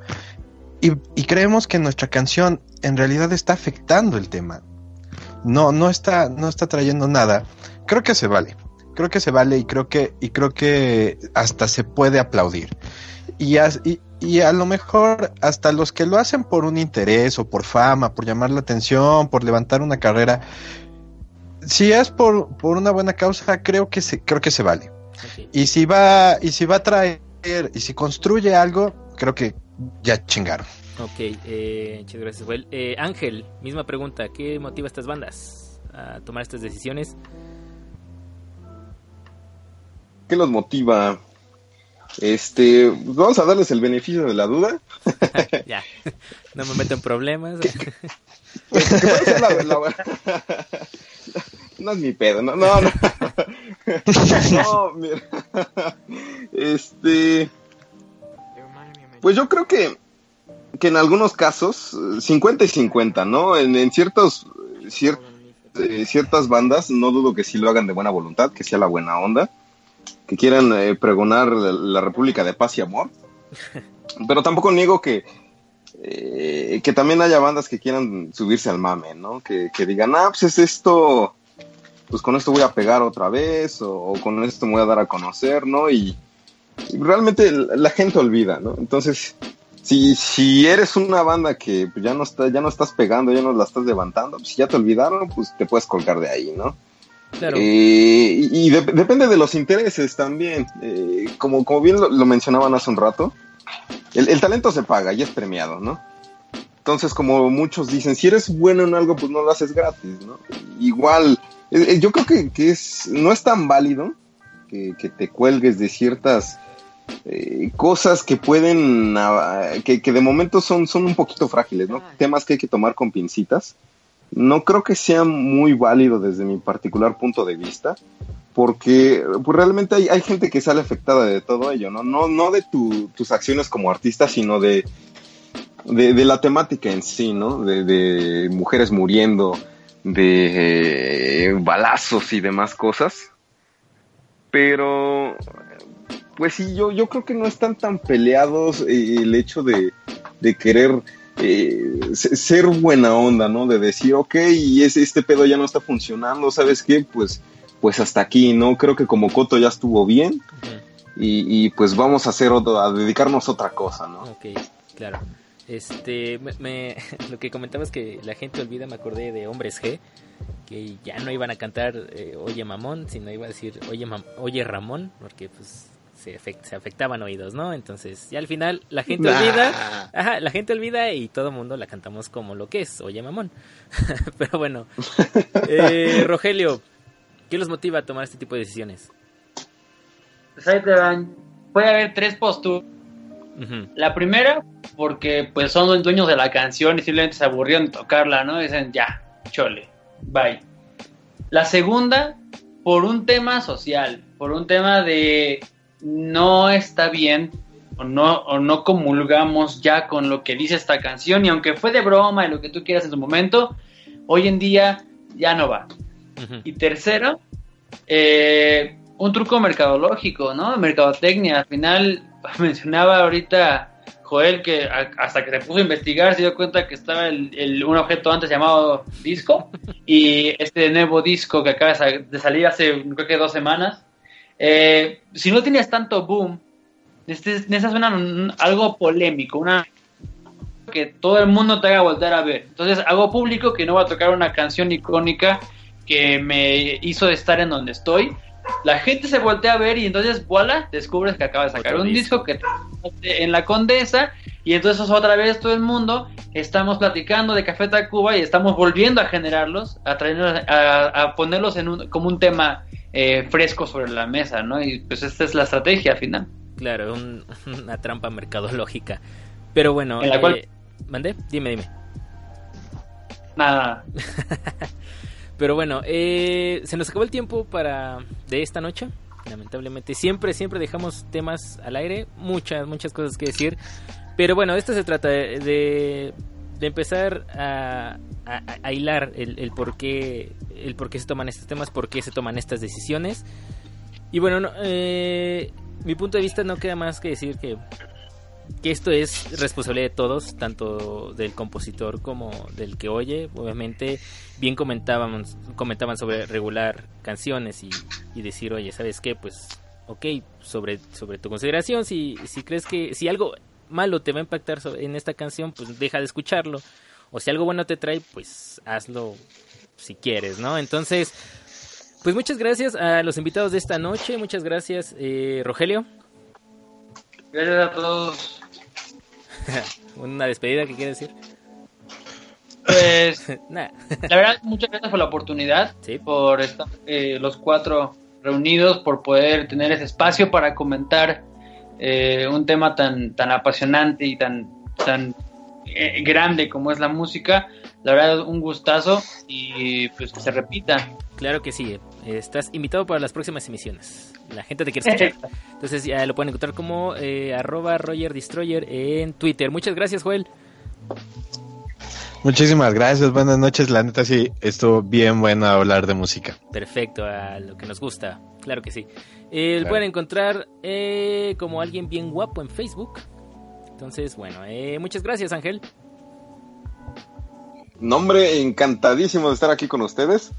Y, y creemos que nuestra canción en realidad está afectando el tema. No, no está, no está trayendo nada. Creo que se vale. Creo que se vale y creo que, y creo que hasta se puede aplaudir. Y, as- y, y a lo mejor hasta los que lo hacen por un interés o por fama, por llamar la atención, por levantar una carrera, si es por, por una buena causa, creo que se, creo que se vale. Y si va, y si va a traer, y si construye algo, creo que ya chingaron. Ok, eh, muchas gracias, Joel. Eh, Ángel, misma pregunta. ¿Qué motiva a estas bandas a tomar estas decisiones? ¿Qué los motiva? Este, pues vamos a darles el beneficio de la duda. ya, no me meto en problemas. Pues, la- la- no es mi pedo, no, no, no. No, mira. Este, pues yo creo que, que en algunos casos, eh, 50 y 50, ¿no? En, en ciertos, cier- eh, ciertas bandas, no dudo que sí lo hagan de buena voluntad, que sea la buena onda, que quieran eh, pregonar la, la República de Paz y Amor. Pero tampoco niego que, eh, que también haya bandas que quieran subirse al mame, ¿no? Que, que digan, ah, pues es esto, pues con esto voy a pegar otra vez, o, o con esto me voy a dar a conocer, ¿no? Y, y realmente la la gente olvida, ¿no? Entonces, si, si eres una banda que ya no está, ya no estás pegando, ya no la estás levantando, pues, si ya te olvidaron, pues te puedes colgar de ahí, ¿no? Claro. Eh, y y de- depende de los intereses también. Eh, como, como bien lo, lo mencionaban hace un rato, el, el talento se paga y es premiado, ¿no? Entonces, como muchos dicen, si eres bueno en algo, pues no lo haces gratis, ¿no? Igual, eh, yo creo que, que es, no es tan válido que, que te cuelgues de ciertas eh, cosas que pueden, ah, que, que de momento son, son un poquito frágiles, ¿no? Temas que hay que tomar con pincitas. No creo que sea muy válido desde mi particular punto de vista, porque pues, realmente hay, hay gente que sale afectada de todo ello, ¿no? No, no de tu- tus acciones como artista, sino de, de, de la temática en sí, ¿no? De, de mujeres muriendo, de eh, balazos y demás cosas. Pero, pues sí, yo, yo creo que no están tan peleados eh, el hecho de, de querer eh, se- ser buena onda, ¿no? De decir, ok, y ese, este pedo ya no está funcionando, ¿sabes qué? Pues, pues hasta aquí, ¿no? Creo que como Coto ya estuvo bien y, y pues vamos a hacer otro, a dedicarnos a otra cosa, ¿no? Ok, claro. Este, me, me- lo que comentabas que la gente olvida, me acordé de Hombres G, que ya no iban a cantar eh, Oye Mamón, sino iba a decir Oye, Mam- Oye Ramón, porque pues se, afect- se afectaban oídos, ¿no? Entonces, ya al final la gente Nah. olvida, ajá, la gente olvida y todo el mundo la cantamos como lo que es, Oye Mamón. Pero bueno, eh, Rogelio, ¿qué los motiva a tomar este tipo de decisiones? Pues ahí te van. Puede haber tres posturas. La primera, porque pues son dueños de la canción y simplemente se aburrieron de tocarla, ¿no? Dicen, ya, chole, bye. La segunda, por un tema social, por un tema de no está bien o no, o no comulgamos ya con lo que dice esta canción y aunque fue de broma y lo que tú quieras en su momento, hoy en día ya no va. Y tercero, eh, un truco mercadológico, ¿no? Mercadotecnia. Al final, mencionaba ahorita Joel que a- hasta que se puso a investigar se dio cuenta que estaba el, el- un objeto antes llamado disco y este nuevo disco que acaba de salir hace creo que dos semanas. Eh, si no tienes tanto boom, necesitas una- un- algo polémico, una que todo el mundo te haga voltear a ver. Entonces hago público que no va a tocar una canción icónica que me hizo estar en donde estoy. La gente se voltea a ver y entonces, voilà, descubres que acaba de sacar un disco. que en la Condesa y entonces otra vez todo el mundo estamos platicando de Café Tacuba y estamos volviendo a generarlos, a, traerlos- a, a ponerlos en un, como un tema eh, fresco sobre la mesa, ¿no? Y pues esta es la estrategia al final. Claro, un- una trampa mercadológica. Pero bueno, En la cual- eh, ¿mandé? Dime, dime. Nada, Pero bueno, eh, se nos acabó el tiempo para de esta noche. Lamentablemente, siempre, siempre dejamos temas al aire, muchas, muchas cosas que decir. Pero bueno, esto se trata de, de, de empezar a, a- hilar el, el por qué, el por qué se toman estos temas, por qué se toman estas decisiones. Y bueno, no, eh, mi punto de vista no queda más que decir que, que esto es responsabilidad de todos, tanto del compositor como del que oye. Obviamente, bien comentaban, comentaban sobre regular canciones y, y decir, oye, ¿sabes qué? Pues, ok, sobre, sobre tu consideración, si, si crees que si algo malo te va a impactar en esta canción, pues deja de escucharlo. O si algo bueno te trae, pues hazlo si quieres, ¿no? Entonces, pues muchas gracias a los invitados de esta noche. Muchas gracias, eh, Rogelio. gracias a todos. Una despedida que quiere decir. Pues. La verdad, muchas gracias por la oportunidad, Sí. por estar eh, los cuatro reunidos, por poder tener ese espacio para comentar eh, un tema tan, tan apasionante y tan, tan eh, grande como es la música. La verdad, un gustazo y pues que se repita. Claro que sí. Estás invitado para las próximas emisiones. La gente te quiere escuchar. Entonces ya lo pueden encontrar como eh, arroba Roger Destroyer en Twitter. Muchas gracias, Joel. Muchísimas gracias, buenas noches. La neta sí, estuvo bien bueno hablar de música. Perfecto, a lo que nos gusta. Claro que sí. Eh, lo Claro. pueden encontrar eh, como alguien bien guapo en Facebook. Entonces, bueno, eh, muchas gracias, Ángel. Nombre, encantadísimo de estar aquí con ustedes.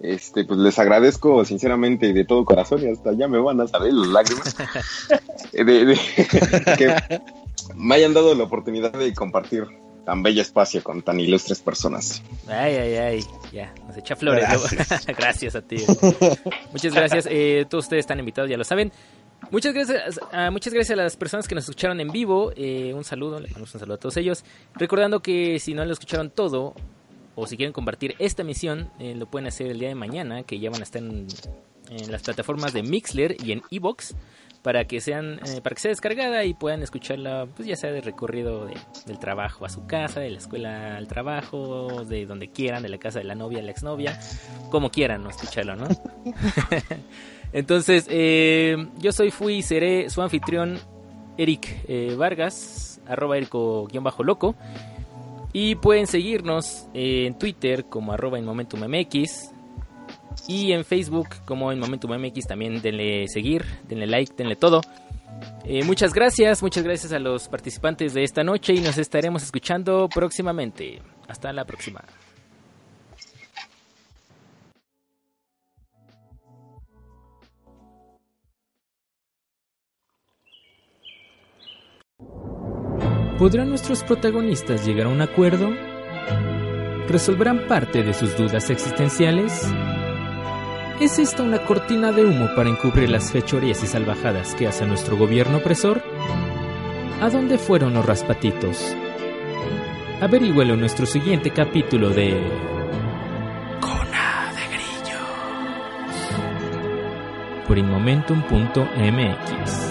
Este, pues les agradezco sinceramente y de todo corazón y hasta ya me van a salir las lágrimas. Eh, de- de- que me hayan dado la oportunidad de compartir tan bello espacio con tan ilustres personas. Ay, ay, ay. Ya, nos echa flores. Gracias. gracias a ti. Muchas gracias. Eh, todos ustedes están invitados, ya lo saben. Muchas gracias, a, muchas gracias a las personas que nos escucharon en vivo. Eh, un saludo, le mandamos un saludo a todos ellos. Recordando que si no lo escucharon todo, o si quieren compartir esta emisión, eh, lo pueden hacer el día de mañana, que ya van a estar en, en las plataformas de Mixler y en Evox, para que sean, eh, para que sea descargada y puedan escucharla, pues ya sea de recorrido de- del trabajo a su casa, de la escuela al trabajo, de donde quieran, de la casa de la novia a la exnovia, como quieran, ¿no? escucharlo, ¿no? Entonces, eh, yo soy, fui y seré su anfitrión, Eric eh, Vargas, arroba erico-loco. Y pueden seguirnos en Twitter como arroba en Momentum MX. Y en Facebook como en Momentum MX también denle seguir, denle like, denle todo. Eh, muchas gracias, muchas gracias a los participantes de esta noche y nos estaremos escuchando próximamente. Hasta la próxima. ¿Podrán nuestros protagonistas llegar a un acuerdo? ¿Resolverán parte de sus dudas existenciales? ¿Es esta una cortina de humo para encubrir las fechorías y salvajadas que hace nuestro gobierno opresor? ¿A dónde fueron los raspatitos? Averígüelo en nuestro siguiente capítulo de... Cona de Grillos. Por inmomentum.mx.